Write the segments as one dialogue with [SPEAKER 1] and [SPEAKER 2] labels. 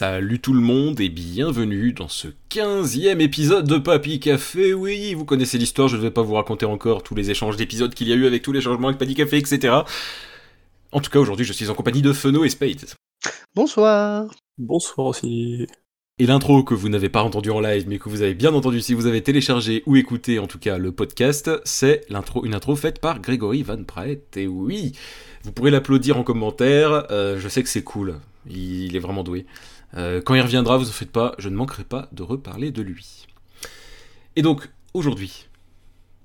[SPEAKER 1] Salut tout le monde et bienvenue dans ce 15e épisode de Papy Café. Oui, vous connaissez l'histoire, je ne vais pas vous raconter encore tous les échanges d'épisodes qu'il y a eu avec tous les changements avec Papy Café, etc. En tout cas, aujourd'hui, je suis en compagnie de Feno et Spade.
[SPEAKER 2] Bonsoir.
[SPEAKER 3] Bonsoir aussi.
[SPEAKER 1] Et l'intro que vous n'avez pas entendu en live, mais que vous avez bien entendu si vous avez téléchargé ou écouté en tout cas le podcast, c'est l'intro, une intro faite par Grégory Van Praet. Et oui, vous pourrez l'applaudir en commentaire. euh, je sais que c'est cool. Il est vraiment doué. Euh, quand il reviendra, vous en faites pas, je ne manquerai pas de reparler de lui. Et donc, aujourd'hui,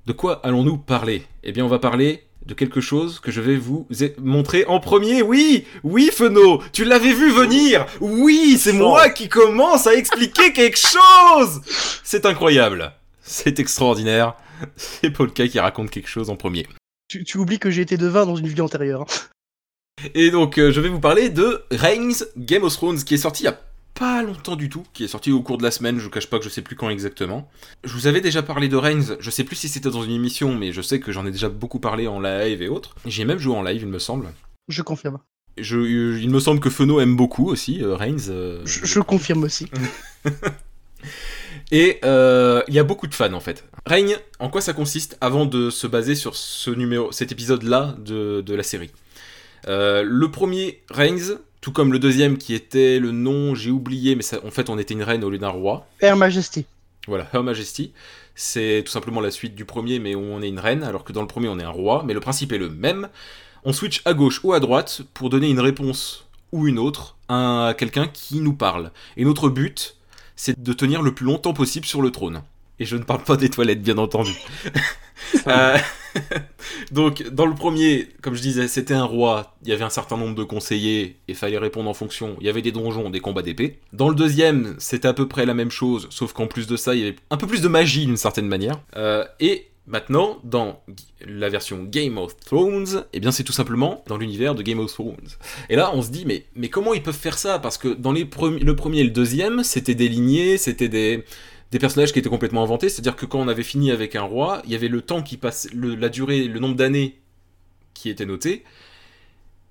[SPEAKER 1] de quoi allons-nous parler? Eh bien, on va parler de quelque chose que je vais vous montrer en premier. Oui, oui, Feno, tu l'avais vu venir. Oui, c'est moi qui commence à expliquer quelque chose. C'est incroyable. C'est extraordinaire. C'est Polka qui raconte quelque chose en premier.
[SPEAKER 2] Tu, tu oublies que j'ai été devin dans une vie antérieure.
[SPEAKER 1] Et donc, euh, je vais vous parler de Reigns Game of Thrones, qui est sorti il y a pas longtemps du tout, qui est sorti au cours de la semaine, je vous cache pas que je sais plus quand exactement. Je vous avais déjà parlé de Reigns, je sais plus si c'était dans une émission, mais je sais que j'en ai déjà beaucoup parlé en live et autres. J'ai même joué en live, il me semble.
[SPEAKER 2] Je confirme.
[SPEAKER 1] Je, euh, il me semble que Feno aime beaucoup aussi, euh, Reigns. euh,
[SPEAKER 2] Je, je confirme aussi.
[SPEAKER 1] Et euh, il y a beaucoup de fans en fait. Règne, en quoi ça consiste avant de se baser sur ce numéro, cet épisode-là de, de la série? Euh, Le premier, Reigns, tout comme le deuxième qui était le nom, j'ai oublié, mais ça, en fait on était une reine au lieu d'un roi.
[SPEAKER 2] Air Majesty.
[SPEAKER 1] Voilà, Her Majesty. C'est tout simplement la suite du premier, mais où on est une reine, alors que dans le premier on est un roi. Mais le principe est le même. On switch à gauche ou à droite pour donner une réponse ou une autre à quelqu'un qui nous parle. Et notre but, c'est de tenir le plus longtemps possible sur le trône. Et je ne parle pas des toilettes, bien entendu. Euh, Donc, dans le premier, comme je disais, c'était un roi, il y avait un certain nombre de conseillers, et fallait répondre en fonction. Il y avait des donjons, des combats d'épée. Dans le deuxième, c'était à peu près la même chose, sauf qu'en plus de ça, il y avait un peu plus de magie d'une certaine manière. Euh, et maintenant, dans la version Game of Thrones, eh bien c'est tout simplement dans l'univers de Game of Thrones. Et là, on se dit, mais, mais comment ils peuvent faire ça? Parce que dans les premi- le premier et le deuxième, c'était des lignées, c'était des, des personnages qui étaient complètement inventés. C'est-à-dire que quand on avait fini avec un roi, il y avait le temps qui passe, le- la durée, le nombre d'années qui était noté.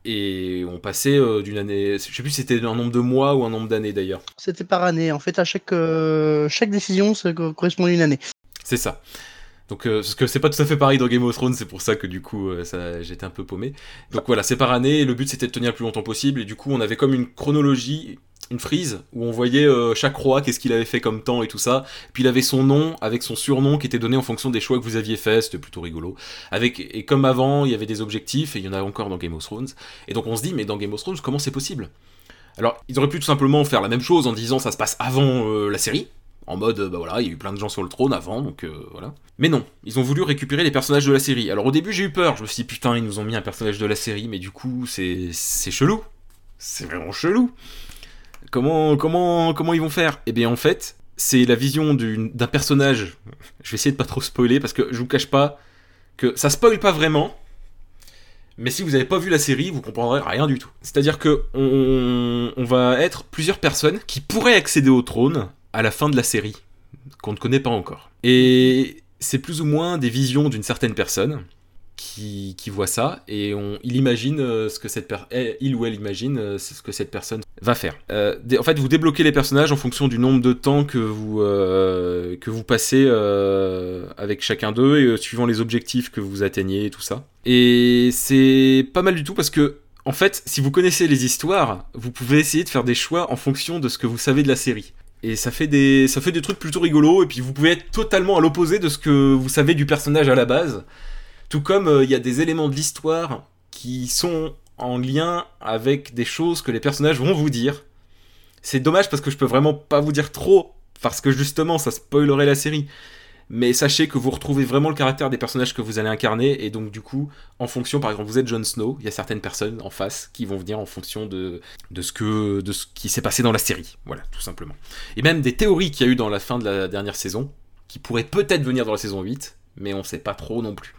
[SPEAKER 1] Et on passait euh, d'une année. Je sais plus si c'était un nombre de mois ou un nombre d'années d'ailleurs.
[SPEAKER 2] C'était par année. En fait, à chaque, euh, chaque décision, ça co- correspond à une année.
[SPEAKER 1] C'est ça. Donc, euh, parce que c'est pas tout à fait pareil dans Game of Thrones, c'est pour ça que du coup, euh, ça, j'étais un peu paumé. Donc voilà, c'est par année, et le but c'était de tenir le plus longtemps possible, et du coup, on avait comme une chronologie, une frise, où on voyait euh, chaque roi, qu'est-ce qu'il avait fait comme temps et tout ça. Puis il avait son nom, avec son surnom qui était donné en fonction des choix que vous aviez fait, c'était plutôt rigolo. Avec, et comme avant, il y avait des objectifs, et il y en a encore dans Game of Thrones. Et donc on se dit, mais dans Game of Thrones, comment c'est possible? Alors, ils auraient pu tout simplement faire la même chose en disant ça se passe avant euh, la série, en mode, bah voilà, il y a eu plein de gens sur le trône avant, donc euh, voilà. Mais non, ils ont voulu récupérer les personnages de la série. Alors au début j'ai eu peur, je me suis dit putain ils nous ont mis un personnage de la série, mais du coup c'est chelou. C'est vraiment chelou. Comment comment comment ils vont faire? Eh bien en fait c'est la vision d'un personnage. Je vais essayer de pas trop spoiler parce que je vous cache pas que ça spoil pas vraiment. Mais si vous n'avez pas vu la série, vous comprendrez rien du tout. C'est-à-dire que on, on va être plusieurs personnes qui pourraient accéder au trône à la fin de la série, qu'on ne connaît pas encore. Et c'est plus ou moins des visions d'une certaine personne qui, voit ça et il imagine euh, ce que cette elle- il ou elle imagine euh, ce que cette personne va faire. Euh, en fait, vous débloquez les personnages en fonction du nombre de temps que vous que vous passez avec chacun d'eux et suivant les objectifs que vous atteignez et tout ça. Et c'est pas mal du tout parce que en fait, si vous connaissez les histoires, vous pouvez essayer de faire des choix en fonction de ce que vous savez de la série. Et ça fait des, ça fait des trucs plutôt rigolos, et puis vous pouvez être totalement à l'opposé de ce que vous savez du personnage à la base. Tout comme euh, il y a des éléments de l'histoire qui sont en lien avec des choses que les personnages vont vous dire. C'est dommage parce que je peux vraiment pas vous dire trop, parce que justement ça spoilerait la série. Mais sachez que vous retrouvez vraiment le caractère des personnages que vous allez incarner, et donc du coup, en fonction, par exemple, vous êtes Jon Snow, il y a certaines personnes en face qui vont venir en fonction de, ce, qui s'est passé dans la série. Voilà, tout simplement. Et même des théories qu'il y a eu dans la fin de la dernière saison, qui pourraient peut-être venir dans la saison 8, mais on sait pas trop non plus.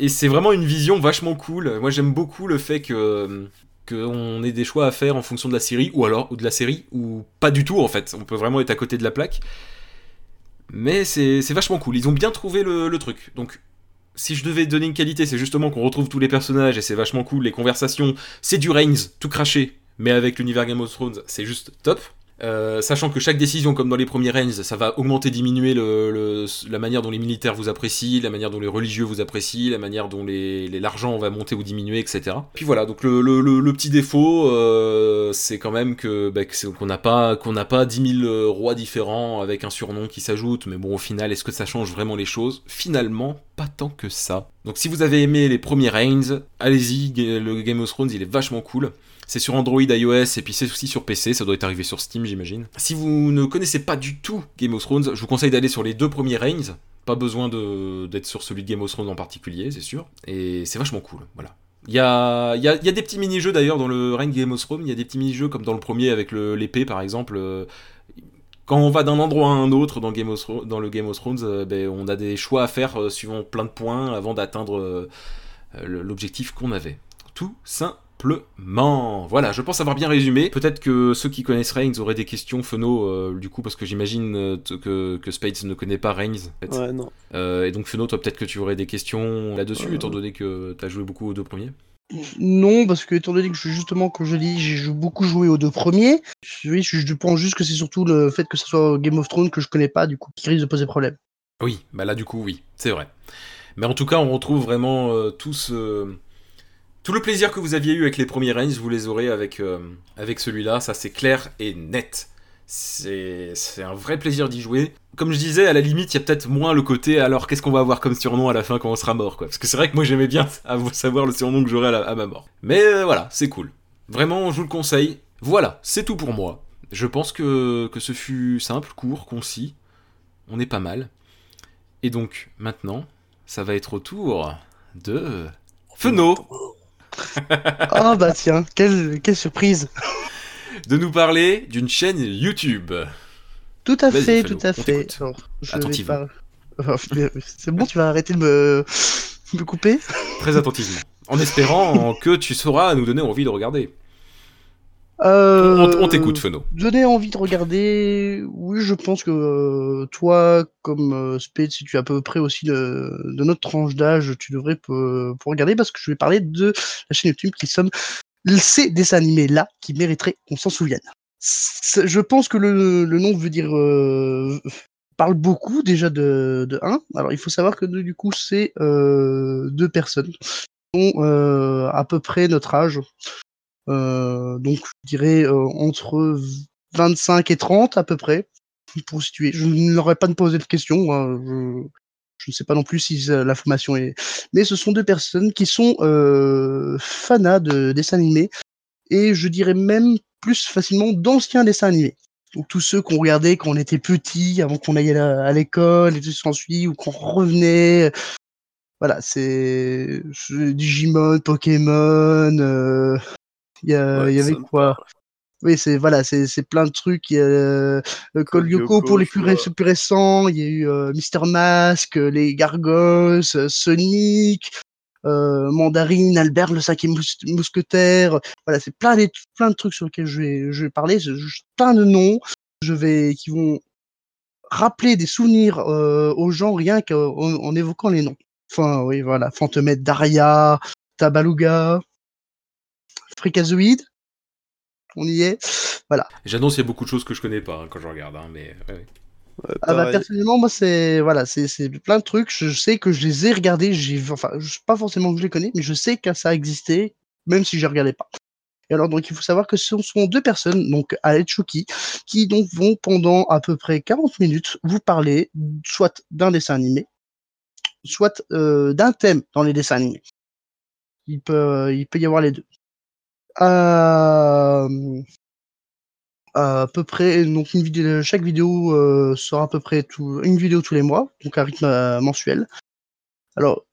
[SPEAKER 1] Et c'est vraiment une vision vachement cool. Moi j'aime beaucoup le fait que qu'on ait des choix à faire en fonction de la série, ou alors ou de la série, ou pas du tout en fait. On peut vraiment être à côté de la plaque. Mais c'est c'est vachement cool. Ils ont bien trouvé le, le truc. Donc si je devais donner une qualité, c'est justement qu'on retrouve tous les personnages et c'est vachement cool. Les conversations, c'est du Reigns, tout craché, mais avec l'univers Game of Thrones, c'est juste top. Euh, sachant que chaque décision, comme dans les premiers Reigns, ça va augmenter, diminuer la manière dont les militaires vous apprécient, la manière dont les religieux vous apprécient, la manière dont l'argent les, va monter ou diminuer, etc. Puis voilà, donc le, petit défaut, euh, c'est quand même bah, qu'on n'a pas qu'on n'a pas 10 000 rois différents avec un surnom qui s'ajoute, mais bon, au final, est-ce que ça change vraiment les choses? Finalement, pas tant que ça. Donc si vous avez aimé les premiers Reigns, allez-y, le Game of Thrones, il est vachement cool. C'est sur Android, iOS et puis c'est aussi sur PC, ça doit être arrivé sur Steam j'imagine. Si vous ne connaissez pas du tout Game of Thrones, je vous conseille d'aller sur les deux premiers Reigns. Pas besoin d'être sur celui de Game of Thrones en particulier, c'est sûr. Et c'est vachement cool, voilà. Il y a, des petits mini-jeux d'ailleurs dans le Reign Game of Thrones, il y a des petits mini-jeux comme dans le premier avec l'épée par exemple. Quand on va d'un endroit à un autre dans, Game of Thrones, le Game of Thrones, euh, ben, on a des choix à faire euh, suivant plein de points avant d'atteindre euh, l'objectif qu'on avait. Tout simplement voilà, je pense avoir bien résumé. Peut-être que ceux qui connaissent Reigns auraient des questions, Feno, euh, du coup, parce que j'imagine euh, que, que Spades ne connaît pas Reigns.
[SPEAKER 3] Ouais, non.
[SPEAKER 1] Euh, et donc, Feno, toi, peut-être que tu aurais des questions là-dessus, étant donné que tu as joué beaucoup aux deux premiers.
[SPEAKER 2] Non, parce que étant donné que je, justement, comme je dis, j'ai beaucoup joué aux deux premiers, oui, je, pense juste que c'est surtout le fait que ce soit Game of Thrones que je connais pas, du coup, qui risque de poser problème.
[SPEAKER 1] Oui, bah là, du coup, oui, c'est vrai. Mais en tout cas, on retrouve vraiment tout ce tout le plaisir que vous aviez eu avec les premiers Reigns, vous les aurez avec, euh, celui-là, ça c'est clair et net. C'est un vrai plaisir d'y jouer. Comme je disais, à la limite, il y a peut-être moins le côté alors qu'est-ce qu'on va avoir comme surnom à la fin quand on sera mort, quoi. Parce que c'est vrai que moi j'aimais bien savoir le surnom que j'aurai à, ma mort. Mais euh, voilà, c'est cool. Vraiment, je vous le conseille. Voilà, c'est tout pour moi. Je pense que, que ce fut simple, court, concis. On est pas mal. Et donc, maintenant, ça va être au tour de... Feno
[SPEAKER 2] oh bah tiens, quelle, quelle surprise
[SPEAKER 1] De nous parler d'une chaîne YouTube.
[SPEAKER 2] Tout à fait, tout à fait.
[SPEAKER 1] Attentivement.
[SPEAKER 2] C'est bon, tu vas arrêter de me, me couper?
[SPEAKER 1] Très attentivement. En espérant que tu sauras nous donner envie de regarder.
[SPEAKER 2] Euh,
[SPEAKER 1] on, t'écoute, Feno.
[SPEAKER 2] Donner envie de regarder, oui, je pense que euh, toi, comme euh, Spade, si tu es à peu près aussi de, notre tranche d'âge, tu devrais pour regarder parce que je vais parler de la chaîne YouTube qui somme ces dessins animés là qui mériteraient qu'on s'en souvienne. Je pense que le, nom veut dire parle beaucoup déjà de, de 1. Alors il faut savoir que du coup c'est deux personnes qui ont à peu près notre âge. Euh, donc, je dirais euh, entre 25 et 30 à peu près, pour situer. Je ai pas posé de questions. Hein, je, ne sais pas non plus si la formation est. Mais ce sont deux personnes qui sont euh, fanas de dessins animés et je dirais même plus facilement d'anciens dessins animés. Donc tous ceux qu'on regardait quand on était petit, avant qu'on aille à l'école et tout s'ensuit, ou qu'on revenait. Voilà, c'est Digimon, Pokémon, euh, il y, avait quoi oui, c'est voilà, c'est plein de trucs. Il y a euh, Yoko pour les plus, plus, récents. Il y a eu euh, Mister Mask, euh, les Gargos, Sonic, Mandarine, Albert le cinquième mousquetaire. Voilà, c'est plein de plein de trucs sur lesquels je vais je vais parler. Plein de noms. Je vais qui vont rappeler des souvenirs aux gens rien qu'en en évoquant les noms. Enfin, oui, voilà, Fantomètre Daria, Tabaluga, Freakazoid. On y est. Voilà.
[SPEAKER 1] J'annonce, il y a beaucoup de choses que je connais pas hein, quand je regarde, hein, mais.
[SPEAKER 2] ah bah, personnellement, moi, c'est voilà, c'est plein de trucs. Je sais que je les ai regardés. J'ai, enfin, pas forcément que je les connais, mais je sais que ça existait, même si je regardais pas. Et alors, donc, il faut savoir que ce sont deux personnes, donc Chucky, qui donc vont pendant à peu près 40 minutes vous parler soit d'un dessin animé, soit euh, d'un thème dans les dessins animés. Il peut, il peut y avoir les deux à, à peu près donc une vidéo chaque vidéo euh, sera à peu près tout, une vidéo tous les mois donc à rythme euh, mensuel. Alors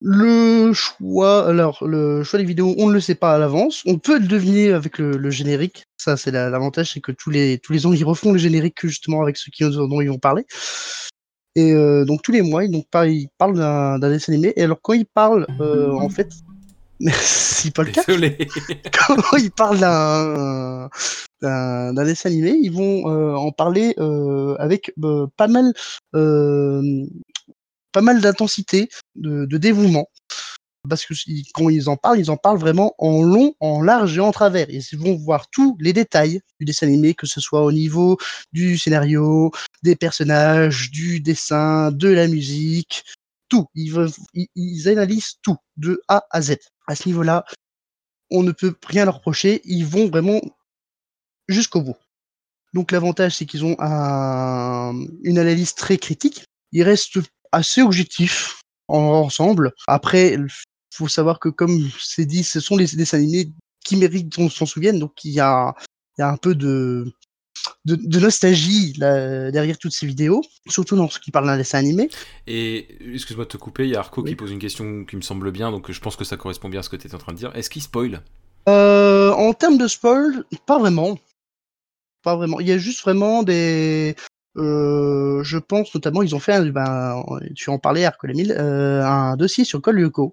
[SPEAKER 2] le choix alors le choix des vidéos on ne le sait pas à l'avance. On peut le deviner avec le, générique. Ça c'est l'avantage c'est que tous les tous les ans ils refont le générique justement avec ceux qui dont ils vont parler. Et euh, donc tous les mois ils, donc, ils parlent d'un dessin animé. Et alors quand ils parlent en fait Merci Paul
[SPEAKER 1] Désolé.
[SPEAKER 2] Quand ils parlent d'un d'un dessin animé, ils vont euh, en parler euh, avec euh, pas mal pas mal d'intensité, de, de, dévouement. parce que quand ils en parlent, ils en parlent vraiment en long, en large et en travers. Ils vont voir tous les détails du dessin animé, que ce soit au niveau du scénario, des personnages, du dessin, de la musique, tout. Ils, analysent tout, de A à Z. À ce niveau-là, on ne peut rien leur reprocher. Ils vont vraiment jusqu'au bout. Donc l'avantage, c'est qu'ils ont un, une analyse très critique. Ils restent assez objectifs ensemble. Après, il faut savoir que comme c'est dit, ce sont les dessins animés qui méritent qu'on s'en souvienne. Donc il y a un peu de, de, nostalgie derrière toutes ces vidéos, surtout dans ce qui parle d'un dessin animé.
[SPEAKER 1] Et excuse-moi de te couper, il y a Arco qui pose une question qui me semble bien, donc je pense que ça correspond bien à ce que tu étais en train de dire. Est-ce qu'il spoil?
[SPEAKER 2] Euh, En termes de spoil, pas vraiment. Pas vraiment. Il y a juste vraiment des. Euh, je pense notamment, ils ont fait, un, ben, tu en parlais, Arco euh, un dossier sur Col Lyoko,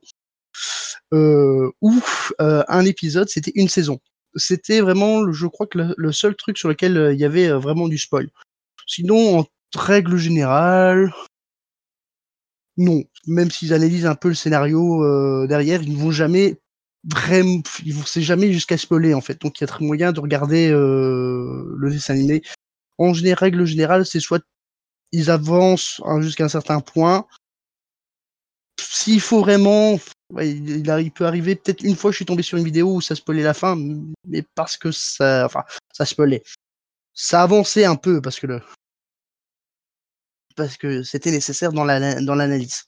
[SPEAKER 2] euh, où un épisode, c'était une saison c'était vraiment, je crois que le, seul truc sur lequel euh, il y avait euh, vraiment du spoil. Sinon, en règle générale, non. Même s'ils analysent un peu le scénario euh, derrière, ils ne vont jamais vraiment, ils vont jamais jusqu'à spoiler en fait. Donc il y a très moyen de regarder le dessin animé. En règle générale, c'est soit ils avancent hein, jusqu'à un certain point. S'il faut vraiment il, peut arriver peut-être une fois je suis tombé sur une vidéo où ça spoilait la fin, mais parce que ça, enfin, ça spoilait. Ça avançait un peu parce que le, parce que c'était nécessaire dans la, dans l'analyse.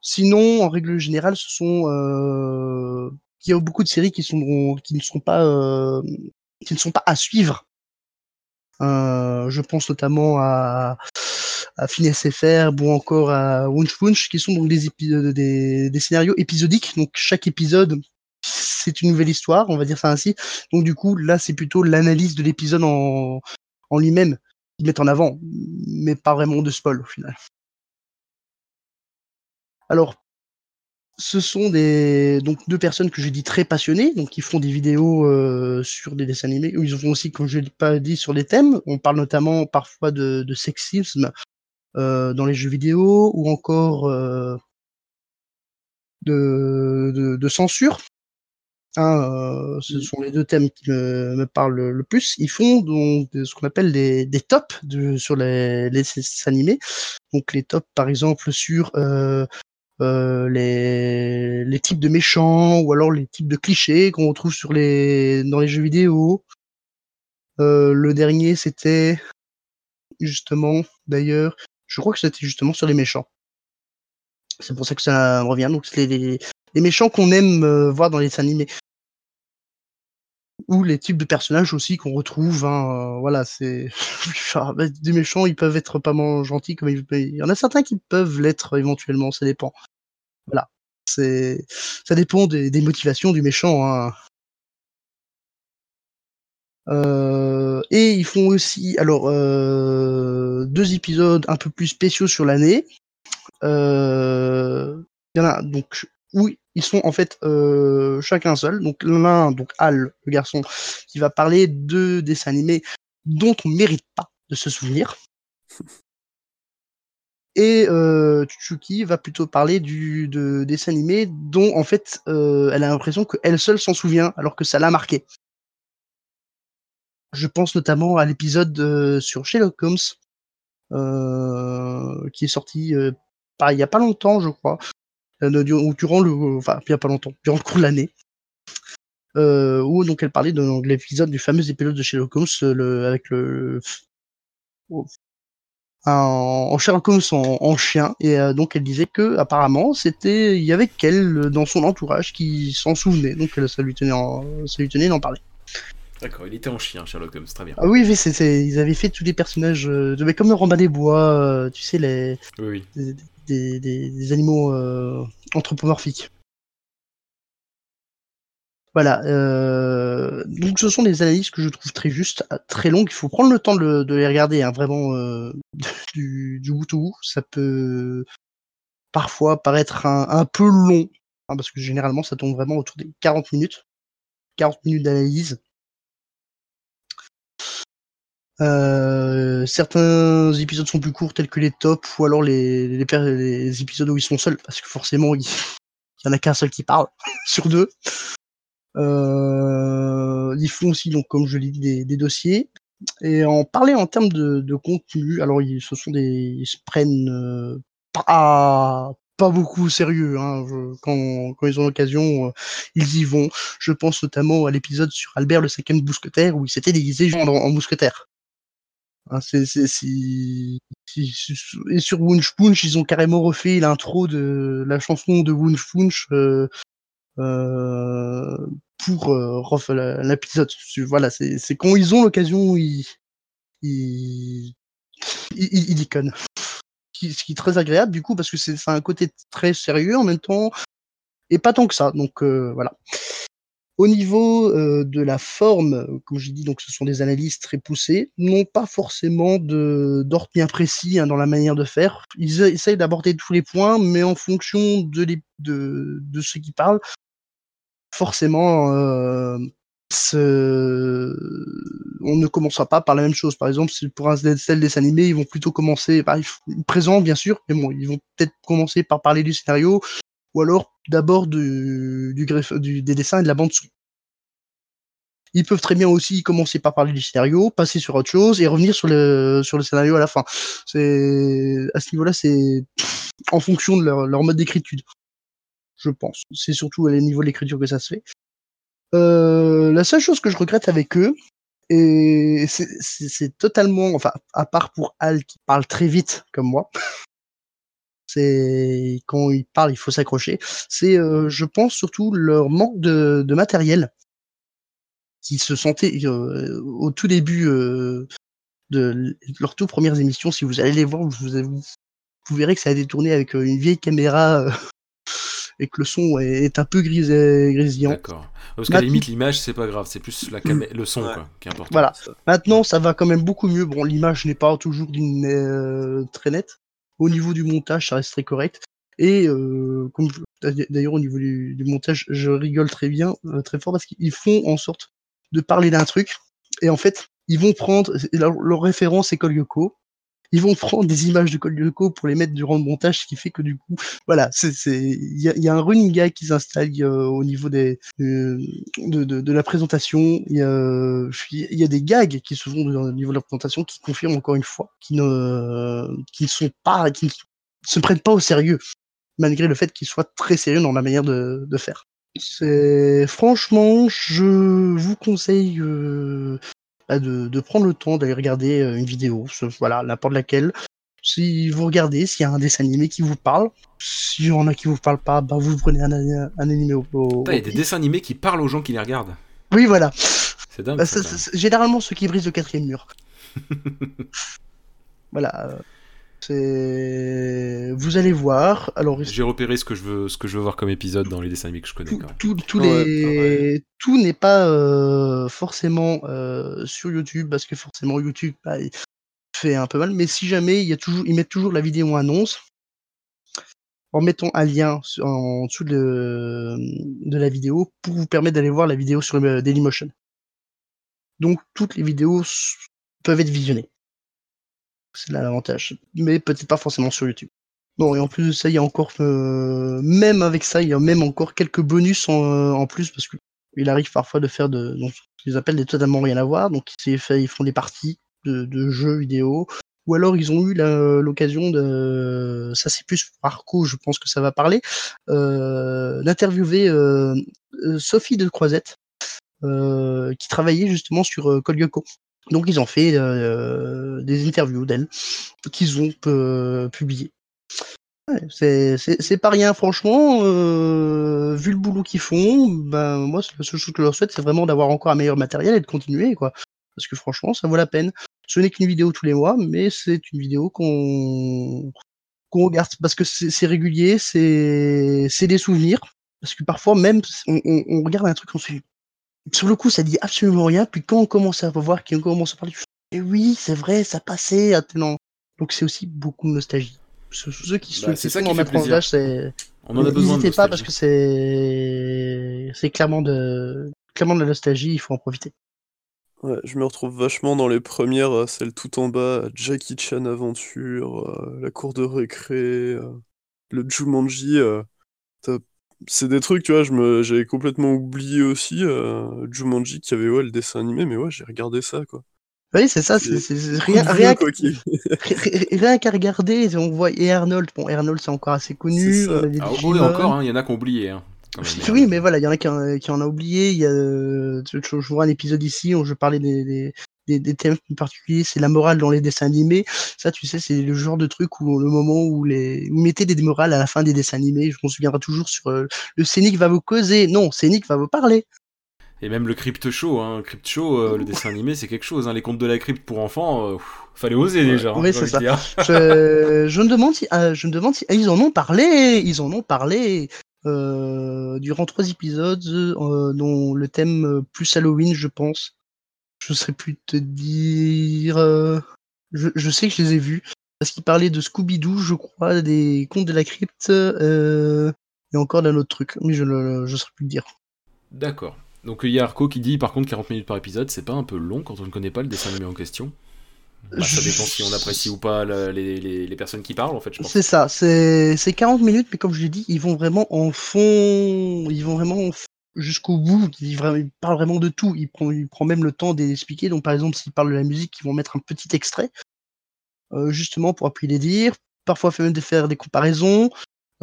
[SPEAKER 2] Sinon, en règle générale, ce sont, euh, il y a beaucoup de séries qui sont, qui ne sont pas, euh, qui ne sont pas à suivre. Euh, je pense notamment à à Finesse FR ou encore à Wunsch Wunsch, qui sont donc des, épisodes, des, scénarios épisodiques. Donc chaque épisode, c'est une nouvelle histoire, on va dire ça ainsi. Donc du coup, là, c'est plutôt l'analyse de l'épisode en, en lui-même qu'ils mettent en avant, mais pas vraiment de spoil au final. Alors, ce sont des donc deux personnes que j'ai dit très passionnées, donc qui font des vidéos euh, sur des dessins animés, ils font aussi, comme je l'ai pas dit, sur des thèmes. On parle notamment parfois de, sexisme euh, dans les jeux vidéo ou encore euh, de, de, de, censure. Hein, euh, ce sont les deux thèmes qui me, me parlent le, plus. Ils font donc ce qu'on appelle des, des tops de, sur les, les animés. Donc les tops, par exemple, sur euh, euh, les, les types de méchants ou alors les types de clichés qu'on retrouve sur les, dans les jeux vidéo. Euh, le dernier, c'était justement, d'ailleurs, je crois que c'était justement sur les méchants. C'est pour ça que ça revient. Donc, c'est les, méchants qu'on aime euh, voir dans les animés. Ou les types de personnages aussi qu'on retrouve. Hein, euh, voilà, c'est. Bah, des méchants, ils peuvent être pas mal gentils. Comme il... y en a certains qui peuvent l'être éventuellement, ça dépend. Voilà. C'est, ça dépend des, des motivations du méchant. Hein. Euh, et ils font aussi alors euh, deux épisodes un peu plus spéciaux sur l'année. Euh, il y en a donc où ils sont en fait euh, chacun seul. Donc l'un, donc Al, le garçon, qui va parler de dessins animés dont on mérite pas de se souvenir. Et euh, Tsuki va plutôt parler du de dessins animés dont en fait euh, elle a l'impression qu'elle seule s'en souvient alors que ça l'a marqué. Je pense notamment à l'épisode euh, sur Sherlock Holmes, euh, qui est sorti euh, il y a pas longtemps, je crois, durant le, enfin, il y a pas longtemps, durant le cours de l'année, où donc elle parlait de, l'épisode du fameux épisode de Sherlock Holmes, le, avec le, en, Sherlock Holmes en, chien. Et donc elle disait que apparemment c'était il y avait qu'elle dans son entourage qui s'en souvenait. Donc ça lui tenait ça lui tenait d'en parler.
[SPEAKER 1] D'accord, il était en chien, Sherlock Holmes, très bien.
[SPEAKER 2] Ah oui, oui c'est, ils avaient fait tous les personnages, euh, de, mais comme des Bois, euh, tu sais, les,
[SPEAKER 1] oui.
[SPEAKER 2] des, des, animaux euh, anthropomorphiques. Voilà, donc ce sont des analyses que je trouve très justes, très longues. Il faut prendre le temps de, les regarder, hein, vraiment du, du bout au bout. Ça peut parfois paraître un, peu long, hein, parce que généralement ça tombe vraiment autour des 40 minutes. 40 minutes d'analyse. Euh, certains épisodes sont plus courts, tels que les tops, ou alors les, les, épisodes où ils sont seuls, parce que forcément, il y en a qu'un seul qui parle sur deux. Euh, ils font aussi, donc, comme je l'ai des, dossiers. Et en parler en termes de, contenu, alors ils, ce sont des, ils se prennent euh, pas, pas beaucoup sérieux. Hein, quand, ils ont l'occasion, euh, ils y vont. Je pense notamment à l'épisode sur Albert le cinquième mousquetaire où il s'était déguisé en, en mousquetaire. Hein, et sur Wunschpunch, ils ont carrément refait l'intro de la chanson de Wunschpunch euh, euh, pour euh, l'épisode. Voilà, c'est, quand ils ont l'occasion, ils, ils, ils, ils. Ce qui est très agréable du coup parce que c'est, un côté très sérieux en même temps et pas tant que ça. Donc voilà. Au niveau euh, de la forme, comme j'ai dit, donc ce sont des analyses très poussées, non pas forcément d'ordre bien précis hein, dans la manière de faire. Ils essayent d'aborder tous les points, mais en fonction de, les, ceux qui parlent, forcément, euh, on ne commencera pas par la même chose. Par exemple, pour un celle des animés, ils vont plutôt commencer par présent, bien sûr, mais bon, ils vont peut-être commencer par parler du scénario, ou alors d'abord du, des dessins et de la bande son. Ils peuvent très bien aussi commencer par parler du scénario, passer sur autre chose et revenir sur le scénario à la fin. C'est à ce niveau-là, c'est en fonction de leur, leur mode d'écriture, je pense. C'est surtout à niveau de l'écriture que ça se fait. Euh, la seule chose que je regrette avec eux, et c'est totalement, enfin, à part pour Al qui parle très vite comme moi, c'est quand ils parlent, il faut s'accrocher. C'est, euh, je pense surtout leur manque de, de matériel qui se sentait euh, au tout début euh, de leurs tout premières émissions. Si vous allez les voir, vous, vous, vous verrez que ça a été tourné avec une vieille caméra et que le son est, un peu gris, grésillant.
[SPEAKER 1] D'accord. Parce qu'à la limite, l'image, c'est pas grave, c'est plus la le son ouais. quoi, qui est important.
[SPEAKER 2] Voilà. Maintenant, ça va quand même beaucoup mieux. Bon, l'image n'est pas toujours d'une euh, très nette. Au niveau du montage, ça reste très correct. Et euh, d'ailleurs au niveau du, du, montage, je rigole très bien, euh, très fort parce qu'ils font en sorte de parler d'un truc. Et en fait, ils vont prendre leur, leur référence école Yoko ils vont prendre des images de Col Yoko pour les mettre durant le montage, ce qui fait que du coup, voilà, c'est, il y a, y a, un running gag qui s'installe euh, au niveau des euh, de, de, de, la présentation. Il y a, il y a des gags qui se font au niveau de la présentation qui confirment encore une fois, qui ne, qui ne sont pas, qui ne se prennent pas au sérieux, malgré le fait qu'ils soient très sérieux dans la manière de, de faire. C'est franchement, je vous conseille euh, de, de prendre le temps d'aller regarder euh, une vidéo, voilà, n'importe laquelle. Si vous regardez, s'il y a un dessin animé qui vous parle, s'il y en a qui vous parlent pas, bah vous prenez un, un, un animé au. au
[SPEAKER 1] il y a des dessins animés qui parlent aux gens qui les regardent.
[SPEAKER 2] Oui, voilà.
[SPEAKER 1] C'est dingue.
[SPEAKER 2] Bah, ça, généralement ceux qui brisent le quatrième mur. voilà. Euh, c'est vous allez voir. Alors
[SPEAKER 1] j'ai repéré ce que je veux, ce que je veux voir comme épisode dans les dessins animés que je connais.
[SPEAKER 2] Tout, tout, tout les... ouais, tout n'est pas euh, forcément euh, sur YouTube parce que forcément YouTube bah, fait un peu mal. Mais si jamais il y a toujours, ils mettent toujours la vidéo annonce en mettant un lien en dessous de, de la vidéo pour vous permettre d'aller voir la vidéo sur Dailymotion. Donc toutes les vidéos peuvent être visionnées. C'est là l'avantage. Mais peut-être pas forcément sur YouTube. Bon, et en plus de ça, il y a encore, euh, même avec ça, il y a même encore quelques bonus en, euh, plus, parce qu'il arrive parfois de faire de, donc, ils appellent des totalement rien à voir, donc ils font des parties de, jeux vidéo, ou alors ils ont eu l'occasion de, ça c'est plus pour Arco, je pense que ça va parler, euh, d'interviewer euh, Sophie de Croisette, euh, qui travaillait justement sur euh, Kolyoko. Donc ils ont fait euh, des interviews d'elle qu'ils ont euh, publiées. Ouais, c'est pas rien, franchement. Euh, vu le boulot qu'ils font, ben moi, la seule chose que je leur souhaite, c'est vraiment d'avoir encore un meilleur matériel et de continuer, quoi. Parce que franchement, ça vaut la peine. Ce n'est qu'une vidéo tous les mois, mais c'est une vidéo qu'on regarde parce que c'est régulier, c'est des souvenirs. Parce que parfois, même, on, regarde un truc, on se sur le coup, ça dit absolument rien. Puis quand on commence à voir, qu'on commence à parler, et oui, c'est vrai, ça passait. Attenant. Donc c'est aussi beaucoup de nostalgie. Ceux qui
[SPEAKER 1] bah,
[SPEAKER 2] sont,
[SPEAKER 1] ça qui
[SPEAKER 2] en c'est.
[SPEAKER 1] On en a besoin.
[SPEAKER 2] N'hésitez pas parce que c'est, c'est clairement de, clairement de la nostalgie. Il faut en profiter.
[SPEAKER 3] Ouais, je me retrouve vachement dans les premières, euh, celle tout en bas, Jackie Chan Aventure, euh, la cour de récré, euh, le Jumanji. C'est des trucs, tu vois, je me, j'avais complètement oublié aussi euh, Jumanji qui avait ouais, le dessin animé, mais ouais, j'ai regardé ça, quoi.
[SPEAKER 2] Oui, c'est ça, c'est
[SPEAKER 3] C'est-
[SPEAKER 2] c'est-
[SPEAKER 3] Coup
[SPEAKER 2] rien, rien,
[SPEAKER 3] quoi, qui-
[SPEAKER 2] Ri- Rien qu'à regarder, on voit et Arnold. Bon, Arnold, c'est encore assez connu.
[SPEAKER 3] C'est ça.
[SPEAKER 2] on a des
[SPEAKER 1] Ah, encore, hein, il y en a qui ont oublié. Hein.
[SPEAKER 2] Oui, mais voilà, il y en a qui en, qui en a oublié. Il y a, euh, je, je vois un épisode ici où je parlais des, des, des, des thèmes en particulier, c'est la morale dans les dessins animés. Ça, tu sais, c'est le genre de truc où le moment où les, vous mettez des morales à la fin des dessins animés, je m'en souviendrai toujours sur euh, le scénic va vous causer. Non, scénic va vous parler.
[SPEAKER 1] Et même le Crypt Show, hein, Crypt Show, euh, le dessin animé, c'est quelque chose. Hein. Les contes de la crypte pour enfants, euh, pff, fallait oser déjà. hein,
[SPEAKER 2] Oui, c'est. Je, je me demande si, euh, je me demande si, ils en ont parlé, ils en ont parlé. Durant trois épisodes, dont le thème plus Halloween, je pense. Je sais plus te dire. euh, je, je sais que je les ai vus parce qu'ils parlaient de Scooby-Doo, je crois, des contes de la crypte euh, et encore d'un autre truc, mais je ne saurais plus le dire.
[SPEAKER 1] D'accord. Donc il y a Arco qui dit par contre 40 minutes par épisode, c'est pas un peu long quand on ne connaît pas le dessin animé en question? Bah, Ça dépend si on apprécie ou pas le- les, les- les personnes qui parlent en fait, je pense.
[SPEAKER 2] C'est ça, c'est c'est 40 minutes, mais comme je l'ai dit, ils vont vraiment en fond, ils vont vraiment en jusqu'au bout, ils, vra- ils parlent vraiment de tout, ils prennent même le temps d'expliquer, donc par exemple s'ils parlent de la musique, ils vont mettre un petit extrait, euh, justement pour appuyer les dires, parfois fait même de faire des comparaisons,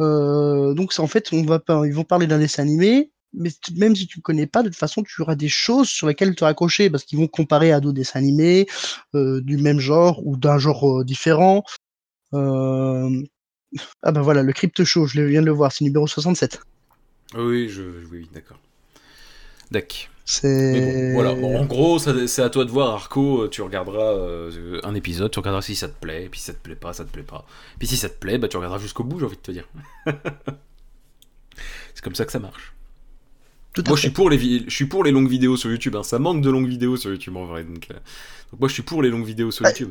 [SPEAKER 2] euh, donc en fait, on va ils vont parler d'un dessin animé, mais même si tu ne connais pas, de toute façon, tu auras des choses sur lesquelles te raccrocher, parce qu'ils vont comparer à d'autres dessins animés, euh, du même genre, ou d'un genre différent, ah bah voilà, le Crypte Show, je viens de le voir, c'est numéro 67.
[SPEAKER 1] Oui, je, oui, d'accord. D'accord.
[SPEAKER 2] C'est.
[SPEAKER 1] Bon, voilà. Bon, en gros, c'est à toi de voir, Arco. Tu regarderas euh, un épisode, tu regarderas si ça te plaît, puis si ça te plaît pas, ça te plaît pas. Puis si ça te plaît, bah tu regarderas jusqu'au bout, j'ai envie de te dire. c'est comme ça que ça marche.
[SPEAKER 2] Tout
[SPEAKER 1] Moi, je suis pour les, je suis pour les longues vidéos sur YouTube. hein. Ça manque de longues vidéos sur YouTube en vrai. Donc, euh, donc moi, je suis pour les longues vidéos sur YouTube.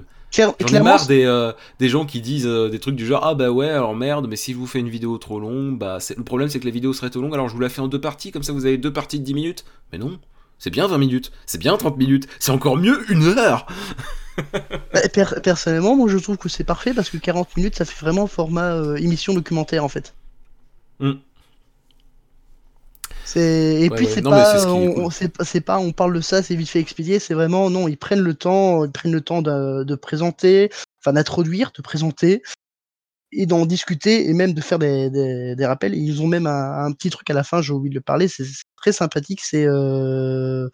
[SPEAKER 1] J'en ai marre des, euh, des gens qui disent euh, des trucs du genre Ah bah ouais, alors merde, mais si je vous fais une vidéo trop longue, bah le problème c'est que la vidéo serait trop longue, alors je vous la fais en deux parties, comme ça vous avez deux parties de 10 minutes. Mais non, c'est bien 20 minutes, c'est bien 30 minutes, c'est encore mieux une heure
[SPEAKER 2] bah, per- personnellement, moi je trouve que c'est parfait parce que 40 minutes, ça fait vraiment format émission documentaire en fait.
[SPEAKER 1] Hmm.
[SPEAKER 2] Et puis c'est pas,
[SPEAKER 1] c'est
[SPEAKER 2] pas, on parle de ça, c'est vite fait expédié. C'est vraiment non, ils prennent le temps, ils prennent le temps de, de présenter, enfin d'introduire, de présenter et d'en discuter et même de faire des, des, des rappels. Et ils ont même un, un petit truc à la fin, j'ai oublié de le parler, c'est très sympathique. C'est euh,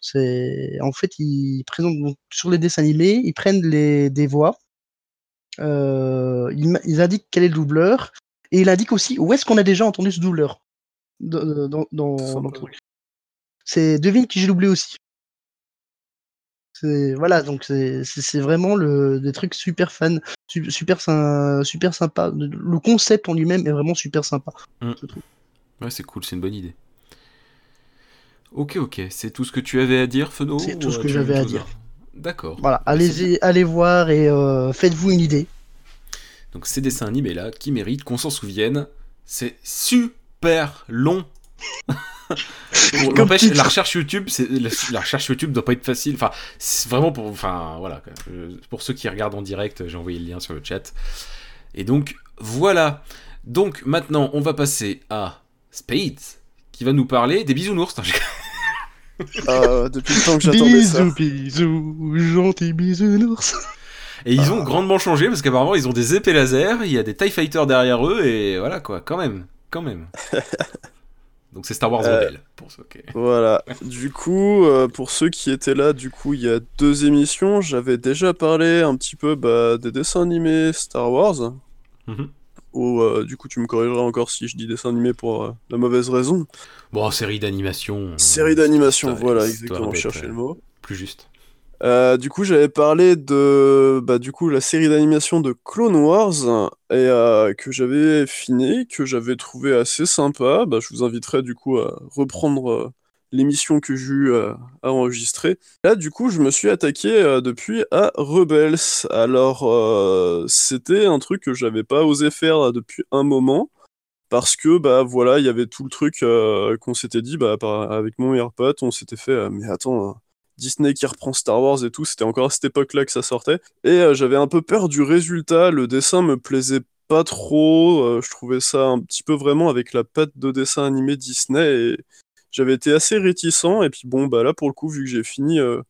[SPEAKER 2] c'est en fait ils présentent donc, sur les dessins animés, ils prennent les des voix, euh, ils, ils indiquent quel est le doubleur et il indique aussi où est-ce qu'on a déjà entendu ce doubleur dans, dans, dans, dans
[SPEAKER 3] Sympa.
[SPEAKER 2] le truc. C'est devine qui j'ai doublé aussi. C'est voilà donc c'est vraiment le des trucs super fun, su- super super sympa. Le concept en lui-même est vraiment super sympa.
[SPEAKER 1] Ouais, c'est cool, c'est une bonne idée. Ok, ok, c'est tout ce que tu avais à dire, Feno
[SPEAKER 2] C'est
[SPEAKER 1] ou
[SPEAKER 2] tout ce que j'avais à dire.
[SPEAKER 1] D'accord.
[SPEAKER 2] Voilà,
[SPEAKER 1] Bah,
[SPEAKER 2] allez-y, allez voir et euh, faites-vous une idée.
[SPEAKER 1] Donc ces dessins animés là qui méritent qu'on s'en souvienne. C'est super long. Pour-
[SPEAKER 2] Comme
[SPEAKER 1] N'empêche, la recherche YouTube, c'est la, recherche YouTube doit pas être facile. Enfin, c'est vraiment pour, enfin voilà. Euh, pour ceux qui regardent en direct, j'ai envoyé le lien sur le chat. Et donc voilà. Donc maintenant, on va passer à Spades, qui va nous parler des bisounours.
[SPEAKER 3] Ah, depuis le temps que j'attendais ça.
[SPEAKER 2] Bisous, bisous, gentil bisounours.
[SPEAKER 1] Et ils
[SPEAKER 3] Ah.
[SPEAKER 1] ont grandement changé parce qu'apparemment ils ont des épées laser, il y a des TIE Fighters derrière eux et voilà quoi, quand même, quand même. Donc c'est Star Wars
[SPEAKER 3] Euh,
[SPEAKER 1] Rebelle pour ceux qui.
[SPEAKER 3] Voilà. Du coup, euh, pour ceux qui étaient là, du coup, il y a deux émissions, j'avais déjà parlé un petit peu bah, des dessins animés Star Wars.
[SPEAKER 1] Mhm.
[SPEAKER 3] Ou euh, du coup, tu me corrigeras encore si je dis dessin animé pour euh, la mauvaise raison.
[SPEAKER 1] Bon, série d'animation.
[SPEAKER 3] Série d'animation, voilà, exactement, je
[SPEAKER 1] bête,
[SPEAKER 3] cherchais
[SPEAKER 1] euh,
[SPEAKER 3] le mot.
[SPEAKER 1] Plus juste.
[SPEAKER 3] Euh, du coup, j'avais parlé de bah, du coup, la série d'animation de Clone Wars et euh, que j'avais fini, que j'avais trouvé assez sympa. Bah, je vous inviterai du coup à reprendre euh, l'émission que j'ai eu à enregistrer. Là, du coup, je me suis attaqué depuis à Rebels. Alors, c'était un truc que j'avais pas osé faire depuis un moment. Parce que bah voilà, il y avait tout le truc qu'on s'était dit bah, avec mon meilleur on s'était fait mais attends, euh, Disney qui reprend Star Wars et tout, c'était encore à cette époque-là que ça sortait. Et euh, j'avais un peu peur du résultat, le dessin me plaisait pas trop. euh, je trouvais ça un petit peu vraiment avec la patte de dessin animé Disney et j'avais été assez réticent. Et puis bon, bah là pour le coup, vu que j'ai fini euh,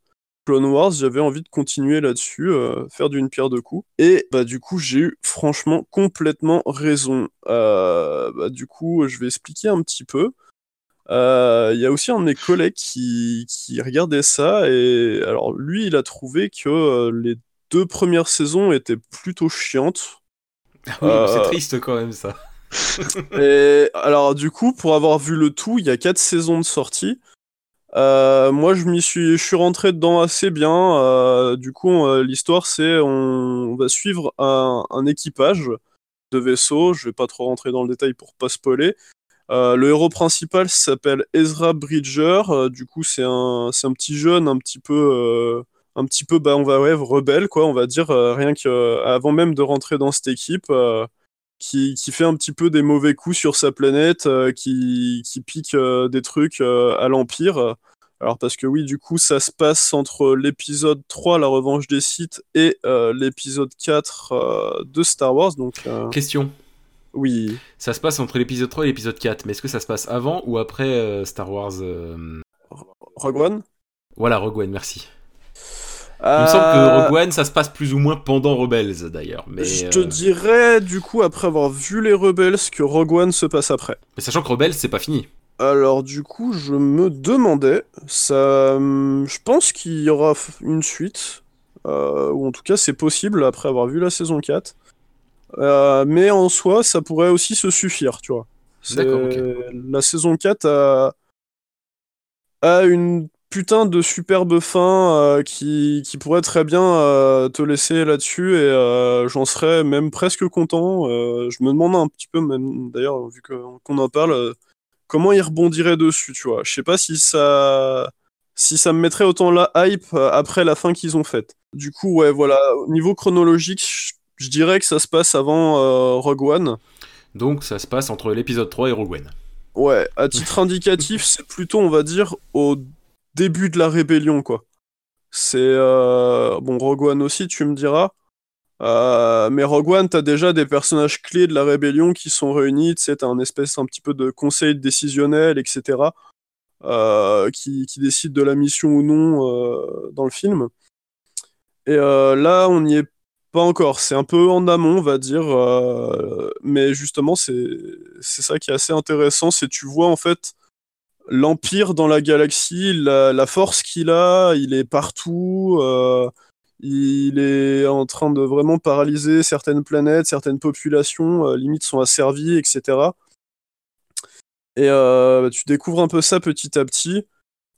[SPEAKER 3] Clone Wars, j'avais envie de continuer là-dessus, faire d'une pierre deux coups. Et bah du coup, j'ai eu franchement complètement raison. Bah, du coup, je vais expliquer un petit peu. Euh, Il y a aussi un de mes collègues qui, qui regardait ça et alors lui, il a trouvé que euh, les deux premières saisons étaient plutôt chiantes.
[SPEAKER 1] Oui, mais
[SPEAKER 3] Euh,
[SPEAKER 1] C'est triste quand même ça.
[SPEAKER 3] Et alors du coup, pour avoir vu le tout, il y a quatre saisons de sortie. Euh, moi, je m'y suis, je suis rentré dedans assez bien. Du coup, l'histoire, c'est on, on va suivre un, un équipage de vaisseau. Je vais pas trop rentrer dans le détail pour pas spoiler. Euh, le héros principal s'appelle Ezra Bridger. Euh, du coup, c'est un, un petit jeune, un petit peu, euh, un petit peu, bah, on va ouais, rebelle, quoi, on va dire, rien que avant même de rentrer dans cette équipe. qui, qui fait un petit peu des mauvais coups sur sa planète, qui, qui pique des trucs à l'Empire. Alors parce que oui, du coup, ça se passe entre l'épisode 3, La Revanche des Sith, et l'épisode 4 euh, de Star Wars. Donc
[SPEAKER 1] Question.
[SPEAKER 3] Oui,
[SPEAKER 1] Ça se passe entre l'épisode 3 et l'épisode 4, mais est-ce que ça se passe avant ou après euh, Star Wars euh,
[SPEAKER 3] Rogue One?
[SPEAKER 1] Voilà, Rogue One, merci. Il me semble que
[SPEAKER 3] Euh,
[SPEAKER 1] Rogue One, ça se passe plus ou moins pendant Rebels d'ailleurs. Mais,
[SPEAKER 3] Je te
[SPEAKER 1] euh,
[SPEAKER 3] dirais, du coup, après avoir vu les Rebels, que Rogue One se passe après.
[SPEAKER 1] mais sachant que Rebels, c'est pas fini.
[SPEAKER 3] Alors du coup, je me demandais, ça, hum, je pense qu'il y aura une suite, euh, ou en tout cas c'est possible après avoir vu la saison 4. Euh, mais en soi, ça pourrait aussi se suffire, tu vois.
[SPEAKER 1] D'accord.
[SPEAKER 3] La saison 4 a, a une putain de superbe fin euh, qui, qui pourrait très bien euh, te laisser là-dessus et j'en serais même presque content. Je me demande un petit peu, même d'ailleurs, vu qu'on en parle, comment il rebondirait dessus, tu vois. Je sais pas si ça, si ça me mettrait autant la hype après la fin qu'ils ont faite. Du coup, ouais, voilà, au niveau chronologique, je, dirais que ça se passe avant euh, Rogue One.
[SPEAKER 1] Donc ça se passe entre l'épisode 3 et Rogue One.
[SPEAKER 3] Ouais, à titre indicatif, c'est plutôt, on va dire, au début de la rébellion, quoi. C'est. euh, Bon, Rogue One aussi, tu me diras. Euh, mais Rogue One, t'as déjà des personnages clés de la rébellion qui sont réunis, tu sais, t'as un espèce un petit peu de conseil décisionnel, etc., euh, qui, qui décide de la mission ou non euh, dans le film. Et euh, là, on n'y est pas encore. C'est un peu en amont, on va dire. euh, mais justement, c'est ça qui est assez intéressant. C'est tu vois en fait l'Empire dans la galaxie, la, la force qu'il a, il est partout. euh, il est en train de vraiment paralyser certaines planètes, certaines populations, euh, limite sont asservies, etc. Et euh, tu découvres un peu ça petit à petit.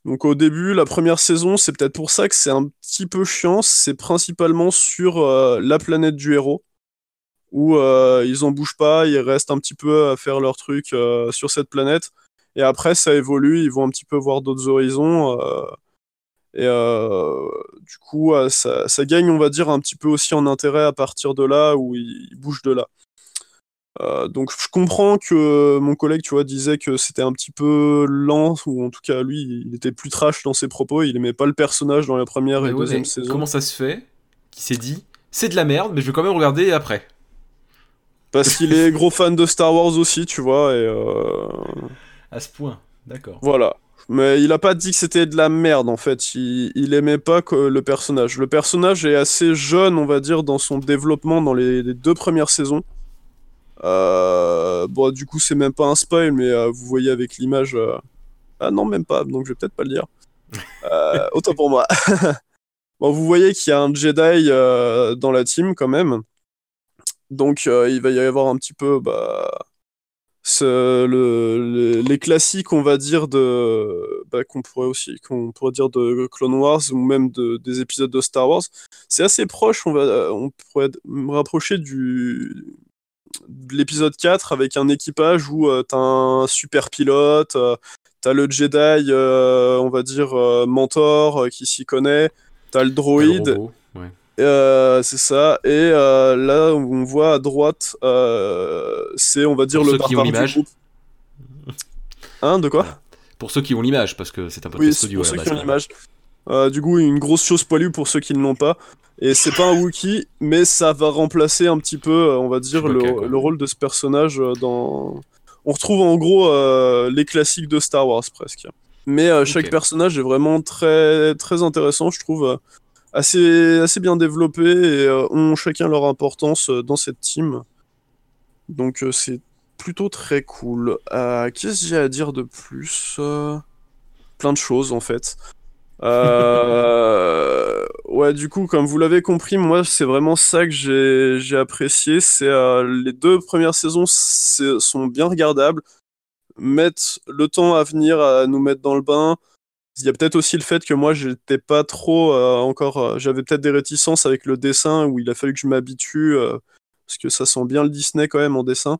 [SPEAKER 3] Donc au début, la première saison, c'est peut-être pour ça que c'est un petit peu chiant. C'est principalement sur euh, la planète du héros, où euh, ils en bougent pas, ils restent un petit peu à faire leur truc euh, sur cette planète. Et après, ça évolue, ils vont un petit peu voir d'autres horizons. et du coup, ça, gagne, on va dire, un petit peu aussi en intérêt à partir de là, où ils bougent de là. Euh, donc je comprends que mon collègue, tu vois, disait que c'était un petit peu lent, ou en tout cas lui, il était plus trash dans ses propos, il aimait pas le personnage dans la première
[SPEAKER 1] Mais
[SPEAKER 3] et
[SPEAKER 1] ouais,
[SPEAKER 3] deuxième saison.
[SPEAKER 1] Comment ça se fait Qui s'est dit c'est de la merde, mais je vais quand même regarder après.
[SPEAKER 3] Parce qu'il est gros fan de Star Wars aussi, tu vois, et euh,
[SPEAKER 1] À ce point, d'accord.
[SPEAKER 3] voilà. Mais il a pas dit que c'était de la merde en fait, il, il aimait pas que le personnage. Le personnage est assez jeune, on va dire, dans son développement dans les, les deux premières saisons. Euh, bon, du coup, c'est même pas un spoil, mais euh, vous voyez avec l'image. euh, Ah non, même pas, donc je vais peut-être pas le dire. Autant pour moi. bon, vous voyez qu'il y a un Jedi dans la team quand même. Donc, il va y avoir un petit peu. Bah, ce- le- le- les classiques, on va dire, de. Bah, qu'on pourrait aussi. qu'on pourrait dire de Clone Wars ou même de, des épisodes de Star Wars. C'est assez proche, on, va, on pourrait me rapprocher du l'épisode 4 avec un équipage où euh, t'as un super pilote, euh, t'as le Jedi, euh, on va dire, mentor qui s'y connaît, t'as le droïde, euh, c'est ça, et euh, là on voit à droite, euh, c'est, on va dire,
[SPEAKER 1] Pour
[SPEAKER 3] le
[SPEAKER 1] ceux qui ont
[SPEAKER 3] barbare du
[SPEAKER 1] l'image.
[SPEAKER 3] groupe. Hein, de quoi?
[SPEAKER 1] Pour ceux qui ont l'image, parce que c'est un
[SPEAKER 3] Oui,
[SPEAKER 1] podcast
[SPEAKER 3] c'est
[SPEAKER 1] audio
[SPEAKER 3] pour ceux qui ont l'image. Euh, du coup, une grosse chose poilue pour ceux qui ne l'ont pas. Et c'est pas un Wookie, mais ça va remplacer un petit peu, on va dire, le, le rôle de ce personnage dans. On retrouve en gros euh, les classiques de Star Wars presque. Mais euh, chaque personnage est vraiment très très intéressant, je trouve, euh, assez assez bien développé et euh, ont chacun leur importance euh, dans cette team. Donc euh, c'est plutôt très cool. Euh, Qu'est-ce que j'ai à dire de plus Euh, Plein de choses en fait. Euh, Ouais, du coup, comme vous l'avez compris, moi, c'est vraiment ça que j'ai apprécié. C'est euh, les deux premières saisons c'est- sont bien regardables, mettent le temps à venir à nous mettre dans le bain. Il y a peut-être aussi le fait que moi, j'étais pas trop euh, encore. euh, J'avais peut-être des réticences avec le dessin où il a fallu que je m'habitue parce que ça sent bien le Disney quand même en dessin.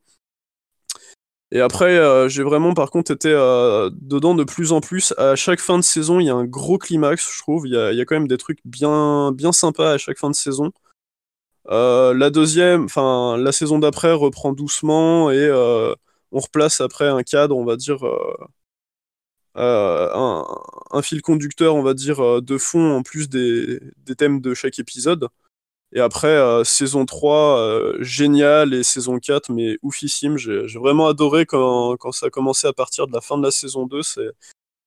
[SPEAKER 3] Et après, euh, j'ai vraiment par contre été euh, dedans de plus en plus. À chaque fin de saison, il y a un gros climax, je trouve. Il y a, quand même des trucs bien, bien sympas à chaque fin de saison. Euh, la deuxième, enfin la saison d'après reprend doucement et on replace après un cadre, on va dire, un, fil conducteur, on va dire, de fond en plus des thèmes de chaque épisode. Et après, euh, saison 3, euh, génial, et saison 4, mais oufissime. J'ai vraiment adoré quand, quand ça a commencé à partir de la fin de la saison 2. C'est,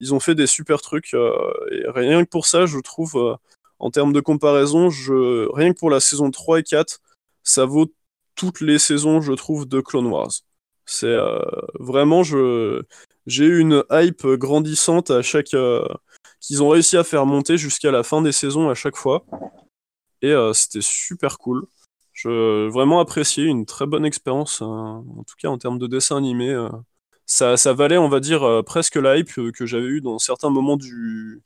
[SPEAKER 3] ils ont fait des super trucs, euh, et rien que pour ça, je trouve, euh, en termes de comparaison, je, rien que pour la saison 3 et 4, ça vaut toutes les saisons, je trouve, de Clone Wars. C'est euh, vraiment, je, j'ai eu une hype grandissante à chaque, euh, qu'ils ont réussi à faire monter jusqu'à la fin des saisons à chaque fois. Et euh, c'était super cool. Je vraiment apprécié, une très bonne expérience, euh, en tout cas en termes de dessin animé. euh. ça, ça valait, on va dire, presque la hype que j'avais eu dans certains moments du,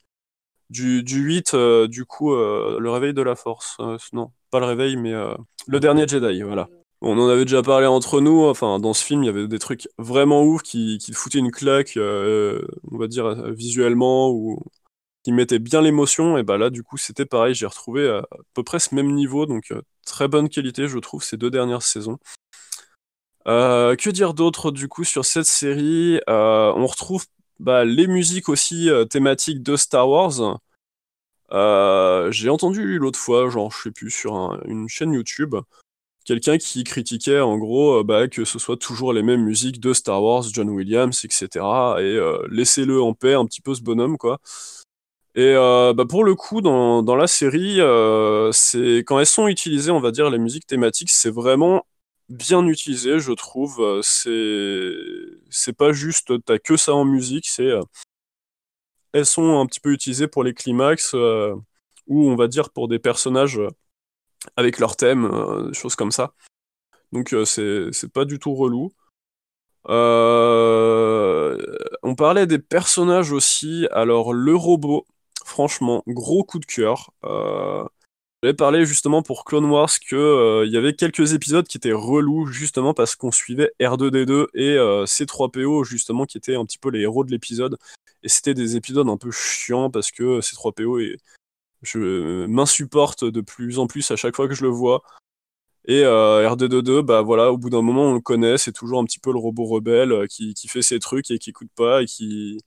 [SPEAKER 3] du, du 8, euh, du coup, le réveil de la force. Non, pas le réveil, mais le dernier Jedi, voilà. On en avait déjà parlé entre nous, enfin, dans ce film, il y avait des trucs vraiment ouf qui, qui foutaient une claque, on va dire, visuellement, ou qui mettaient bien l'émotion, et bah là, du coup, c'était pareil, j'ai retrouvé à, à peu près ce même niveau, donc euh, très bonne qualité, je trouve, ces deux dernières saisons. Euh, que dire d'autre, du coup, sur cette série? Euh, On retrouve bah, les musiques aussi euh, thématiques de Star Wars. Euh, j'ai entendu l'autre fois, genre, je sais plus, sur un- une chaîne YouTube, quelqu'un qui critiquait en gros euh, bah, que ce soit toujours les mêmes musiques de Star Wars, John Williams, etc. Et euh, laissez-le en paix un petit peu ce bonhomme, quoi. Et euh, bah, pour le coup, dans, dans la série, euh, c'est quand elles sont utilisées, on va dire, les musiques thématiques, c'est vraiment bien utilisé, je trouve. Euh, C'est c'est pas juste t'as que ça en musique, c'est elles sont un petit peu utilisées pour les climax ou on va dire pour des personnages avec leur thème, des choses comme ça. Donc c'est c'est pas du tout relou. On parlait des personnages aussi. Alors le robot, franchement, gros coup de cœur. Euh, j'avais parlé justement pour Clone Wars que euh, y avait quelques épisodes qui étaient relous justement parce qu'on suivait R2D2 et euh, C3PO justement qui étaient un petit peu les héros de l'épisode et c'était des épisodes un peu chiants parce que C3PO et je m'insupporte de plus en plus à chaque fois que je le vois et euh, R2D2 bah voilà au bout d'un moment on le connaît c'est toujours un petit peu le robot rebelle qui, qui fait ses trucs et qui écoute pas et qui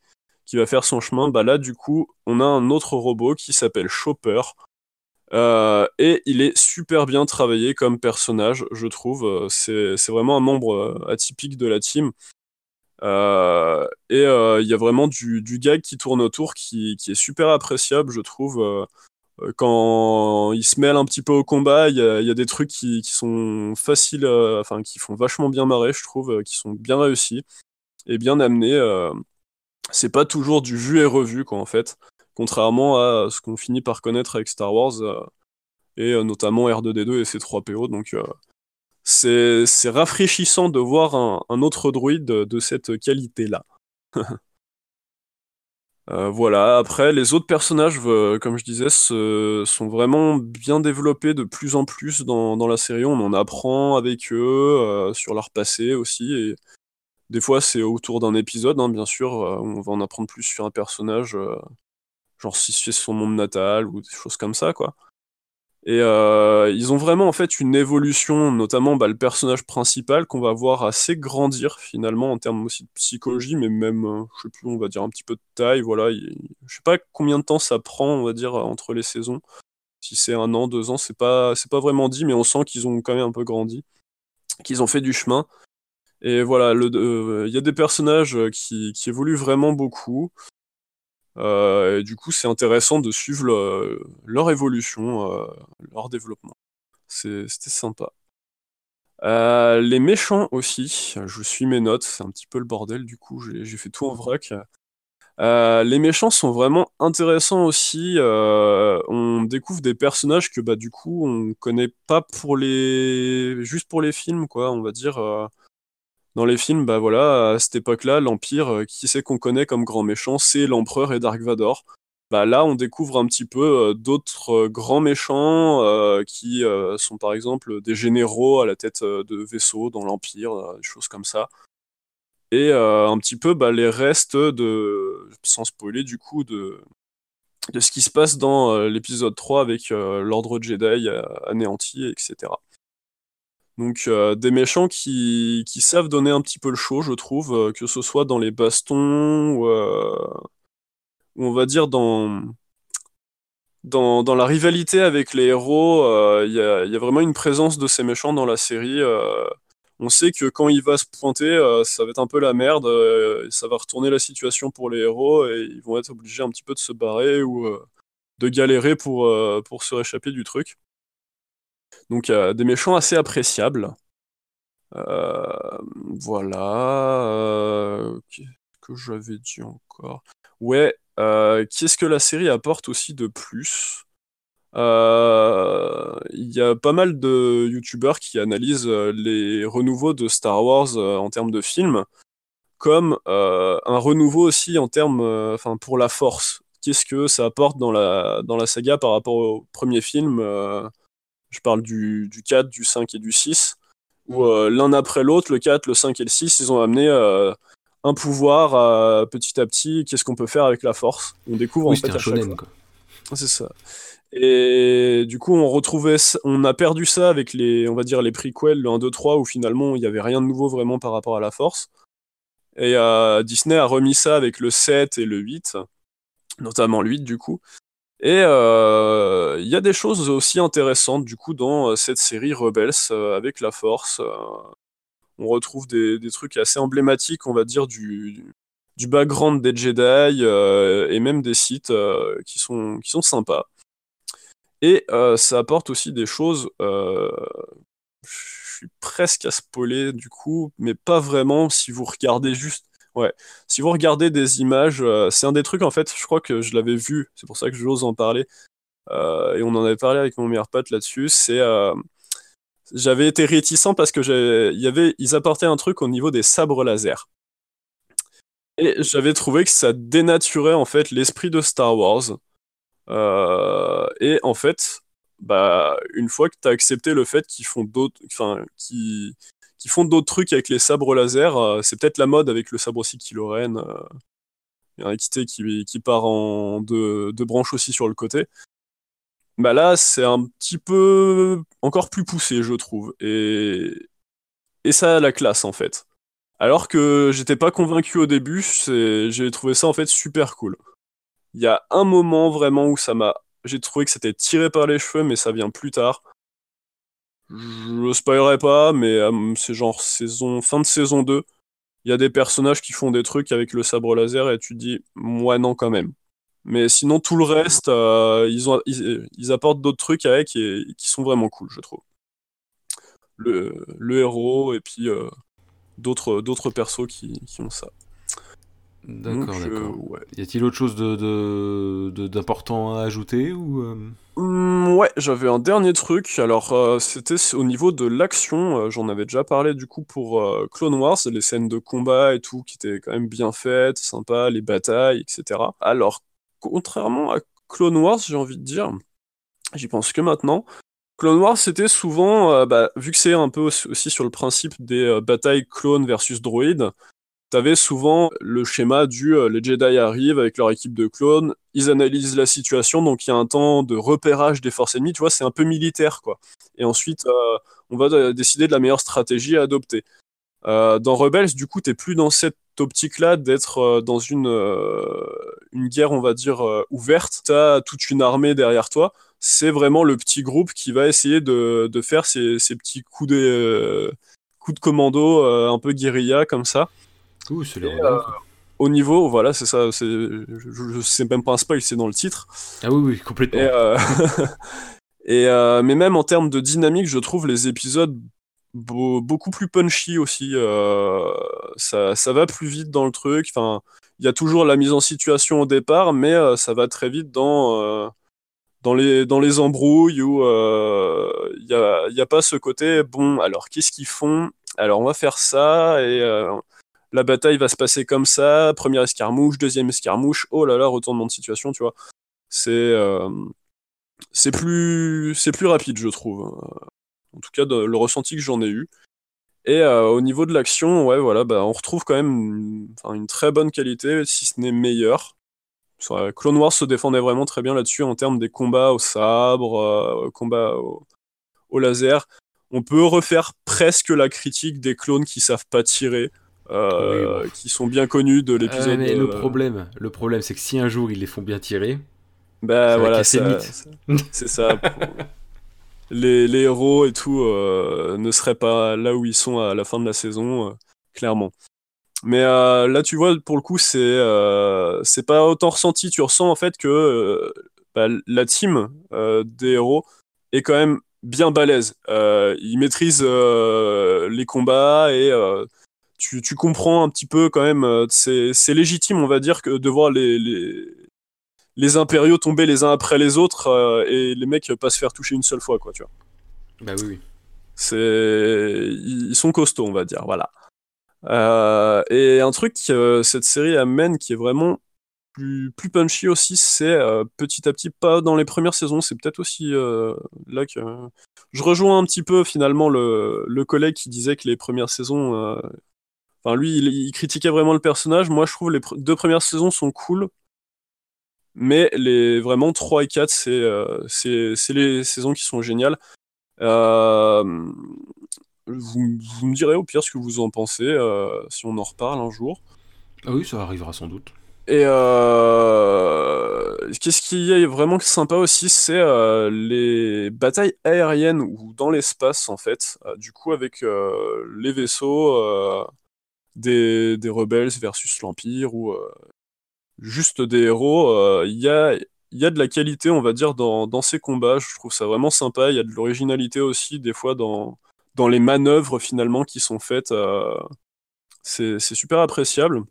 [SPEAKER 3] qui va faire son chemin bah là du coup on a un autre robot qui s'appelle Chopper euh, et il est super bien travaillé comme personnage, je trouve. Euh, C'est, vraiment un membre euh, atypique de la team. Et il y a vraiment du, gag qui tourne autour qui, qui est super appréciable, je trouve. Quand il se mêle un petit peu au combat, il y y a des trucs qui, sont faciles, enfin qui font vachement bien marrer, je trouve, qui sont bien réussis et bien amenés. C'est pas toujours du vu et revu, quoi, en fait contrairement à ce qu'on finit par connaître avec Star Wars, euh, et euh, notamment R2D2 et C3PO. Donc euh, c'est rafraîchissant de voir un, autre droïde de, cette qualité-là. Voilà, après, les autres personnages, comme je disais, se- sont vraiment bien développés de plus en plus dans, la série. On en apprend avec eux, sur leur passé aussi. Des fois, c'est autour d'un épisode, hein, bien sûr, euh, où on va en apprendre plus sur un personnage. euh, genre si c'est son monde natal ou des choses comme ça, quoi. Et euh, ils ont vraiment en fait une évolution, notamment bah, le personnage principal qu'on va voir assez grandir finalement en termes aussi de psychologie, mais même, euh, je sais plus, on va dire un petit peu de taille, voilà. Il- je sais pas combien de temps ça prend, on va dire, entre les saisons. Si c'est un an, deux ans, c'est pas, c'est pas vraiment dit, mais on sent qu'ils ont quand même un peu grandi, qu'ils ont fait du chemin. Et voilà, il y a des personnages qui, qui évoluent vraiment beaucoup. et du coup, c'est intéressant de suivre leur évolution, leur développement. C'était sympa. Euh, les méchants aussi, je suis mes notes, c'est un petit peu le bordel du coup, j'ai fait tout en vrac. Euh, les méchants sont vraiment intéressants aussi. Euh, on découvre des personnages que bah du coup on connaît pas pour les juste pour les films quoi. On va dire dans les films bah voilà à cette époque-là l'Empire, qui c'est qu'on connaît comme grand méchant, c'est l'Empereur et Dark Vador. Bah, là, on découvre un petit peu euh, d'autres euh, grands méchants euh, qui sont par exemple des généraux à la tête de vaisseaux dans l'Empire, des choses comme ça. Et un petit peu bah, les restes de, sans spoiler du coup, de, de ce qui se passe dans l'épisode 3 avec l'ordre Jedi anéanti, etc. Donc des méchants qui, savent donner un petit peu le show, je trouve, que ce soit dans les bastons ou on va dire dans, dans, la rivalité avec les héros, euh, il y, a, vraiment une présence de ces méchants dans la série. Euh, on sait que quand il va se pointer, euh, ça va être un peu la merde, ça va retourner la situation pour les héros et ils vont être obligés un petit peu de se barrer ou de galérer pour se réchapper du truc. Donc des méchants assez appréciables. voilà. Qu'est-ce que j'avais dit encore? Ouais, euh, qu'est-ce que la série apporte aussi de plus? Euh, Il y a pas mal de youtubeurs qui analysent euh, les renouveaux de Star Wars en termes de films comme un renouveau aussi en termes, enfin pour la Force. Qu'est-ce que ça apporte dans la saga par rapport au premier film Je parle du, du 4, du 5 et du 6 où l'un après l'autre, le 4, le 5 et le 6, ils ont amené un pouvoir euh, petit à petit, qu'est-ce qu'on peut faire avec la force? On découvre en fait à chaque fois. C'est ça. Et du coup, on retrouvait, on a perdu ça avec les, on va dire les prequels, le 1, 2, 3, où finalement il n'y avait rien de nouveau vraiment par rapport à la force. Et euh, Disney a remis ça avec le 7 et le 8, notamment le 8 du coup. Et euh, il y a des choses aussi intéressantes du coup dans cette série Rebels avec la Force on retrouve des, trucs assez emblématiques, on va dire, du, du background des Jedi euh, et même des sites euh, qui, sont, qui sont sympas. Et euh, ça apporte aussi des choses. je suis presque à spoiler du coup, mais pas vraiment si vous regardez juste. Ouais, si vous regardez des images, c'est un des trucs en fait, je crois que je l'avais vu, c'est pour ça que j'ose en parler. et on en avait parlé avec mon meilleur pote là-dessus. C'est j'avais été réticent parce que y avait, ils apportaient un truc au niveau des sabres laser. Et j'avais trouvé que ça dénaturait en fait l'esprit de Star Wars. Euh, et en fait, bah, une fois que tu as accepté le fait qu'ils font d'autres, enfin, qui, qui font d'autres trucs avec les sabres laser, euh, c'est peut-être la mode avec le sabre aussi Kylo Ren. Euh, il y a un qui, qui part en deux, deux branches aussi sur le côté. Bah là, c'est un petit peu encore plus poussé, je trouve. Et, et ça a la classe, en fait. Alors que j'étais pas convaincu au début, j'ai trouvé ça en fait super cool. Il y a un moment vraiment où ça m'a. J'ai trouvé que c'était tiré par les cheveux, mais ça vient plus tard. Je spoilerai pas, mais euh, c'est genre saison, fin de saison 2. Il y a des personnages qui font des trucs avec le sabre laser et tu dis, moi non, quand même. Mais sinon, tout le reste, euh, ils, apportent d'autres trucs avec et, qui sont vraiment cool, je trouve. Le, héros et puis euh, d'autres, persos qui, ont ça.
[SPEAKER 1] D'accord, d'accord. Y a-t-il autre chose de, d'important à ajouter ou
[SPEAKER 3] mmh, Ouais, j'avais un dernier truc. Alors, euh, c'était au niveau de l'action. J'en avais déjà parlé du coup pour Clone Wars, les scènes de combat et tout qui étaient quand même bien faites, sympa, les batailles, etc. Alors, contrairement à Clone Wars, j'ai envie de dire, j'y pense que maintenant. Clone Wars, c'était souvent, euh, bah, vu que c'est un peu aussi sur le principe des euh, batailles clones versus droïdes, t'avais souvent le schéma du euh, les Jedi arrivent avec leur équipe de clones, ils analysent la situation, donc il y a un temps de repérage des forces ennemies, tu vois, c'est un peu militaire, quoi. Et ensuite, on va décider de la meilleure stratégie à adopter. dans Rebels, du coup, t'es plus dans cette optique-là d'être dans une, une guerre, on va dire, euh, ouverte, tu as toute une armée derrière toi. c'est vraiment le petit groupe qui va essayer de, de faire ces, ces petits coups de, euh, coups de commando euh, un peu guérilla comme ça.
[SPEAKER 1] Ouh, c'est.
[SPEAKER 3] Au niveau, voilà, c'est ça, c'est, je, sais même pas un spoil, c'est dans le titre.
[SPEAKER 1] Ah oui, oui, complètement.
[SPEAKER 3] Et, euh, et, euh, mais même en termes de dynamique, je trouve les épisodes beau- beaucoup plus punchy aussi. euh, ça, ça va plus vite dans le truc. Enfin, il y a toujours la mise en situation au départ, mais ça va très vite dans, dans, les, dans les embrouilles où il n'y a, y a pas ce côté, bon, alors qu'est-ce qu'ils font? Alors on va faire ça et la bataille va se passer comme ça. Première escarmouche, deuxième escarmouche. Oh là là, retournement de situation, tu vois. C'est euh, plus c'est plus rapide, je trouve. Euh, En tout cas, le ressenti que j'en ai eu. Et euh, au niveau de l'action, ouais, voilà, bah, on retrouve quand même une, très bonne qualité, si ce n'est meilleure. Clone Wars se défendait vraiment très bien là-dessus en termes des combats au sabre, euh, combats au, laser. On peut refaire presque la critique des clones qui savent pas tirer, euh,
[SPEAKER 1] Oui,
[SPEAKER 3] qui sont bien connus de
[SPEAKER 1] Euh,
[SPEAKER 3] l'épisode.
[SPEAKER 1] mais le
[SPEAKER 3] euh,
[SPEAKER 1] problème, le problème, c'est que si un jour ils les font bien tirer,
[SPEAKER 3] Bah
[SPEAKER 1] Ça
[SPEAKER 3] voilà, ça- c'est ça. les, les héros et tout euh, ne seraient pas là où ils sont à la fin de la saison, euh, clairement. Mais euh, là, tu vois, pour le coup, c'est euh, c'est pas autant ressenti. Tu ressens en fait que euh, bah, la team euh, des héros est quand même bien balèze. Euh, ils maîtrisent euh, les combats et euh, tu, tu comprends un petit peu quand même. euh, c'est légitime, on va dire, que de voir les, les, les impériaux tomber les uns après les autres euh, et les mecs pas se faire toucher une seule fois, quoi, tu vois.
[SPEAKER 1] bah oui, oui.
[SPEAKER 3] C'est, ils sont costauds, on va dire, voilà. Euh, et un truc que cette série amène qui est vraiment plus, plus punchy aussi, c'est euh, petit à petit, pas dans les premières saisons, c'est peut-être aussi euh, là que je rejoins un petit peu finalement le, le collègue qui disait que les premières saisons, enfin lui, il, il critiquait vraiment le personnage. Moi, je trouve les pr- deux premières saisons sont cool, mais les vraiment 3 et 4, c'est euh, c'est les saisons qui sont géniales. Euh, vous, vous me direz au pire ce que vous en pensez, euh, si on en reparle un jour.
[SPEAKER 1] Ah oui, ça arrivera sans doute.
[SPEAKER 3] Et qu'est-ce qui est vraiment sympa aussi, c'est les batailles aériennes ou dans l'espace en fait. Du coup, avec les vaisseaux des, des rebelles versus l'Empire ou euh, juste des héros, euh, il y a, y a de la qualité, on va dire, dans, dans ces combats. Je trouve ça vraiment sympa. Il y a de l'originalité aussi, des fois, dans, dans les manœuvres finalement qui sont faites. euh, c'est super appréciable.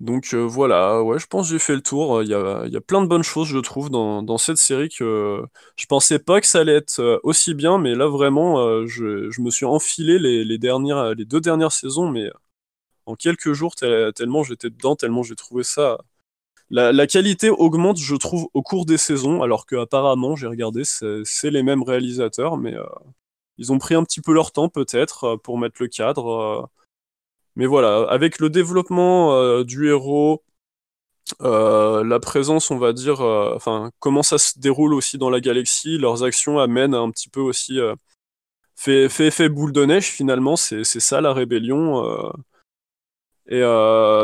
[SPEAKER 3] Donc euh, voilà, ouais, je pense que j'ai fait le tour. Il y a, il y a plein de bonnes choses, je trouve, dans, cette série que je pensais pas que ça allait être euh, aussi bien, mais là vraiment, euh, je, je me suis enfilé les, les dernières, les deux dernières saisons, mais en quelques jours, tel- tellement j'étais dedans, tellement j'ai trouvé ça. La, la qualité augmente, je trouve, au cours des saisons, alors que apparemment, j'ai regardé, c'est les mêmes réalisateurs, mais ils ont pris un petit peu leur temps peut-être pour mettre le cadre. Mais voilà, avec le développement euh, du héros, euh, la présence, on va dire, euh, enfin, comment ça se déroule aussi dans la galaxie, leurs actions amènent un petit peu aussi, fait, fait boule de neige finalement, c'est ça la rébellion. et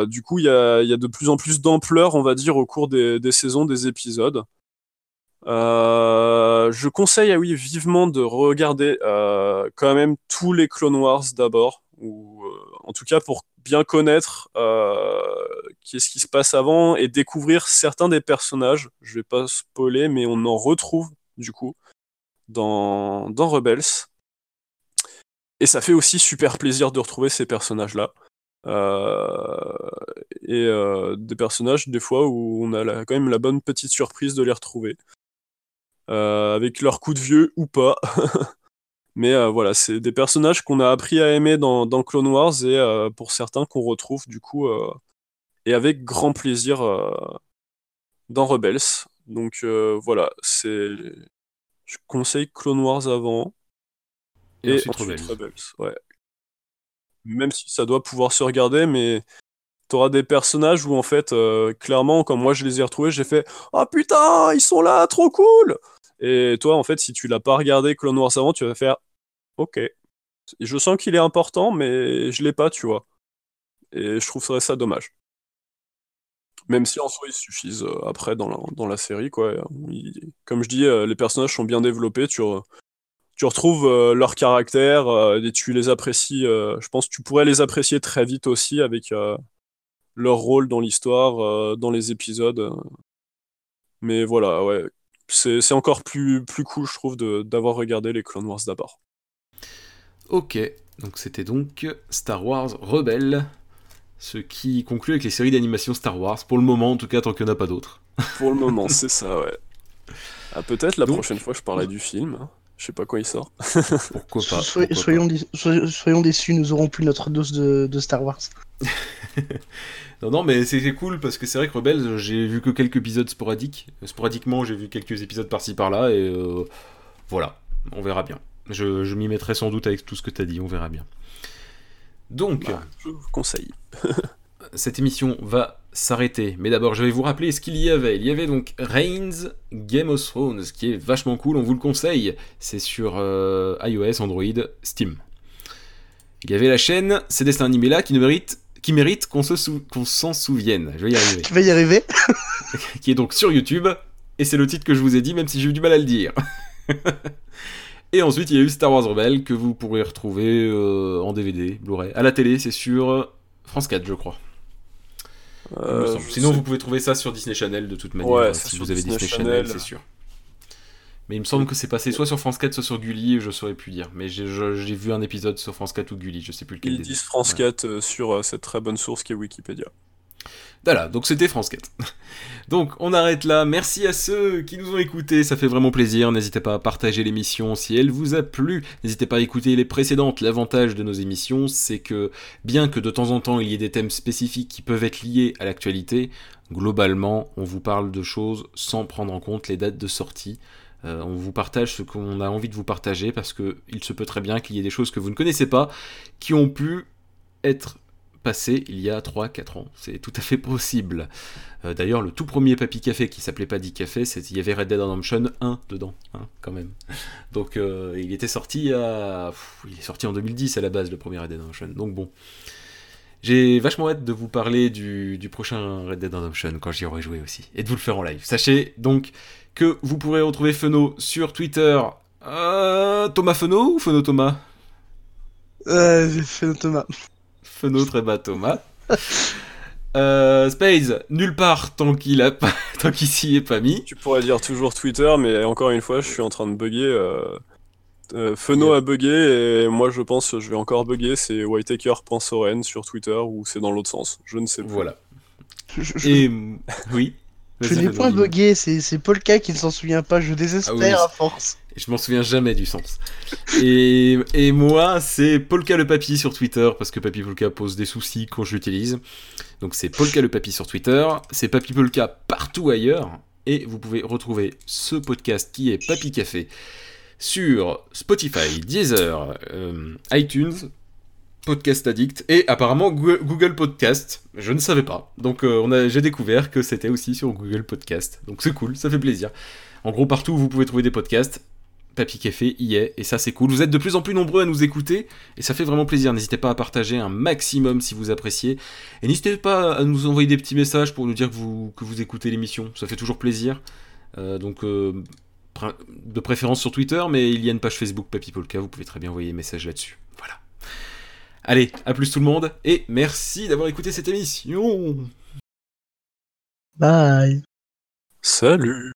[SPEAKER 3] du coup, il y a, y a de plus en plus d'ampleur, on va dire, au cours des, des saisons, des épisodes. Je conseille, ah oui, vivement de regarder quand même tous les Clone Wars d'abord, en tout cas pour bien connaître euh, qu'est-ce qui se passe avant et découvrir certains des personnages. Je vais pas spoiler, mais on en retrouve du coup dans, Rebels. Et ça fait aussi super plaisir de retrouver ces personnages-là. Euh, et euh, des personnages, des fois, où on a quand même la bonne petite surprise de les retrouver. Avec leur coup de vieux ou pas. Mais euh, voilà, c'est des personnages qu'on a appris à aimer dans, dans Clone Wars et euh, pour certains qu'on retrouve du coup euh, et avec grand plaisir dans Rebels. Donc voilà, c'est je conseille Clone Wars avant
[SPEAKER 1] Et,
[SPEAKER 3] et,
[SPEAKER 1] ensuite,
[SPEAKER 3] ensuite
[SPEAKER 1] Rebels.
[SPEAKER 3] Rebels. Ouais. Même si ça doit pouvoir se regarder, mais t'auras des personnages où en fait, clairement, comme moi je les ai retrouvés, j'ai fait Oh putain, ils sont là, trop cool! Et toi, en fait, si tu l'as pas regardé Clone Wars avant, tu vas faire Ok. Je sens qu'il est important, mais je l'ai pas, tu vois. Et je trouverais ça dommage. Même si en soi ils suffisent euh, après dans la, dans la série, quoi. Comme je dis, euh, les personnages sont bien développés, tu, tu retrouves euh, leur caractère et tu les apprécies. je pense que tu pourrais les apprécier très vite aussi avec leur rôle dans l'histoire, dans les épisodes. Mais voilà, ouais. C'est encore plus, plus cool, je trouve, d'avoir regardé les Clone Wars d'abord.
[SPEAKER 1] Ok, donc c'était donc Star Wars Rebelle, ce qui conclut avec les séries d'animation Star Wars, pour le moment en tout cas, tant qu'il n'y en a pas d'autres.
[SPEAKER 3] Pour le moment, c'est ça, ouais. Ah, peut-être la
[SPEAKER 1] Donc-
[SPEAKER 3] prochaine fois, je parlerai du film. hein. Je sais pas quand il sort.
[SPEAKER 1] Pourquoi pas pourquoi
[SPEAKER 2] soyons, dé- soy- soyons déçus, nous aurons plus notre dose de, de Star Wars.
[SPEAKER 1] Non, non, mais c'est cool parce que c'est vrai que Rebelle, j'ai vu que quelques épisodes sporadiques. Euh, Sporadiquement, j'ai vu quelques épisodes par-ci par-là et euh, voilà, on verra bien. Je, je m'y mettrai sans doute avec tout ce que tu as dit, on verra bien. Donc,
[SPEAKER 3] Bah, je vous conseille.
[SPEAKER 1] cette émission va s'arrêter. Mais d'abord, je vais vous rappeler ce qu'il y avait. Il y avait donc Reigns Game of Thrones, qui est vachement cool, on vous le conseille. C'est sur euh, iOS, Android, Steam. Il y avait la chaîne ces dessins animés là qui ne mérite qui mérite qu'on se sou- qu'on s'en souvienne. Je vais y arriver.
[SPEAKER 2] Tu vas y arriver
[SPEAKER 1] qui est donc sur YouTube et c'est le titre que je vous ai dit même si j'ai eu du mal à le dire. et ensuite, il y a eu Star Wars Rebelle que vous pourrez retrouver euh, en DVD, Blu-ray. À la télé, c'est sur France 4, je crois.
[SPEAKER 3] Euh, je
[SPEAKER 1] Sinon,
[SPEAKER 3] sais
[SPEAKER 1] vous pouvez trouver ça sur Disney Channel de toute manière,
[SPEAKER 3] Ouais,
[SPEAKER 1] euh, si vous avez
[SPEAKER 3] Disney
[SPEAKER 1] Disney, Channel,
[SPEAKER 3] Channel.
[SPEAKER 1] c'est sûr. Mais il me semble que c'est passé soit sur France 4, soit sur Gulli, je saurais plus dire. Mais j'ai vu un épisode sur France 4 ou Gulli, je sais plus lequel.
[SPEAKER 3] Ils disent France
[SPEAKER 1] Voilà.
[SPEAKER 3] 4 euh, sur euh, cette très bonne source qui est Wikipédia.
[SPEAKER 1] Voilà, donc c'était France 4. Donc on arrête là. Merci à ceux qui nous ont écoutés, ça fait vraiment plaisir. N'hésitez pas à partager l'émission si elle vous a plu. N'hésitez pas à écouter les précédentes. L'avantage de nos émissions, c'est que bien que de temps en temps il y ait des thèmes spécifiques qui peuvent être liés à l'actualité, globalement on vous parle de choses sans prendre en compte les dates de sortie. Euh, on vous partage ce qu'on a envie de vous partager parce que il se peut très bien qu'il y ait des choses que vous ne connaissez pas qui ont pu être passé il y a 3-4 ans. C'est tout à fait possible. Euh, D'ailleurs, le tout premier Papy Café qui s'appelait pas Dit Café, il y avait Red Dead Redemption 1 dedans, hein, quand même. Donc euh, il était sorti il est sorti en 2010 à la base, le premier Red Dead Redemption. Donc bon. J'ai vachement hâte de vous parler du, du prochain Red Dead Redemption quand j'y aurai joué aussi. Et de vous le faire en live. Sachez donc que vous pourrez retrouver Feno sur Twitter. Euh, Thomas Feno ou Feno Thomas?
[SPEAKER 2] Fait Thomas.
[SPEAKER 1] Feno très bas Thomas. Euh, Spades, nulle part tant qu'il a pas, tant qu'il s'y est pas mis.
[SPEAKER 3] Tu pourrais dire toujours Twitter, mais encore une fois, je suis en train de bugger. Euh... euh, Feno a bugué et moi je pense que je vais encore bugger. C'est whitaker.soren sur Twitter ou c'est dans l'autre sens. Je ne sais plus.
[SPEAKER 1] Voilà.
[SPEAKER 2] Je, je-
[SPEAKER 1] Et oui.
[SPEAKER 2] je n'ai point bugué, c'est c'est Polka qui ne s'en souvient pas, je désespère
[SPEAKER 1] Ah oui.
[SPEAKER 2] à force.
[SPEAKER 1] Je m'en souviens jamais du sens. Et, moi, c'est Polka le Papy sur Twitter, parce que Papy Polka pose des soucis quand je l'utilise. Donc c'est Polka le Papy sur Twitter, c'est Papy Polka partout ailleurs, et vous pouvez retrouver ce podcast qui est Papy Café sur Spotify, Deezer, euh, iTunes, Podcast Addict, et apparemment Google Podcast. Je ne savais pas. Donc euh, j'ai découvert que c'était aussi sur Google Podcast. Donc c'est cool, ça fait plaisir. En gros, partout vous pouvez trouver des podcasts, Papy Café y est, et ça c'est cool. Vous êtes de plus en plus nombreux à nous écouter, et ça fait vraiment plaisir. N'hésitez pas à partager un maximum si vous appréciez. Et n'hésitez pas à nous envoyer des petits messages pour nous dire que vous, que vous écoutez l'émission. Ça fait toujours plaisir. Euh, donc, euh, de préférence sur Twitter, mais il y a une page Facebook Papy Polka, vous pouvez très bien envoyer des messages là-dessus. Voilà. Allez, à plus tout le monde, et merci d'avoir écouté cette émission.
[SPEAKER 2] Bye.
[SPEAKER 3] Salut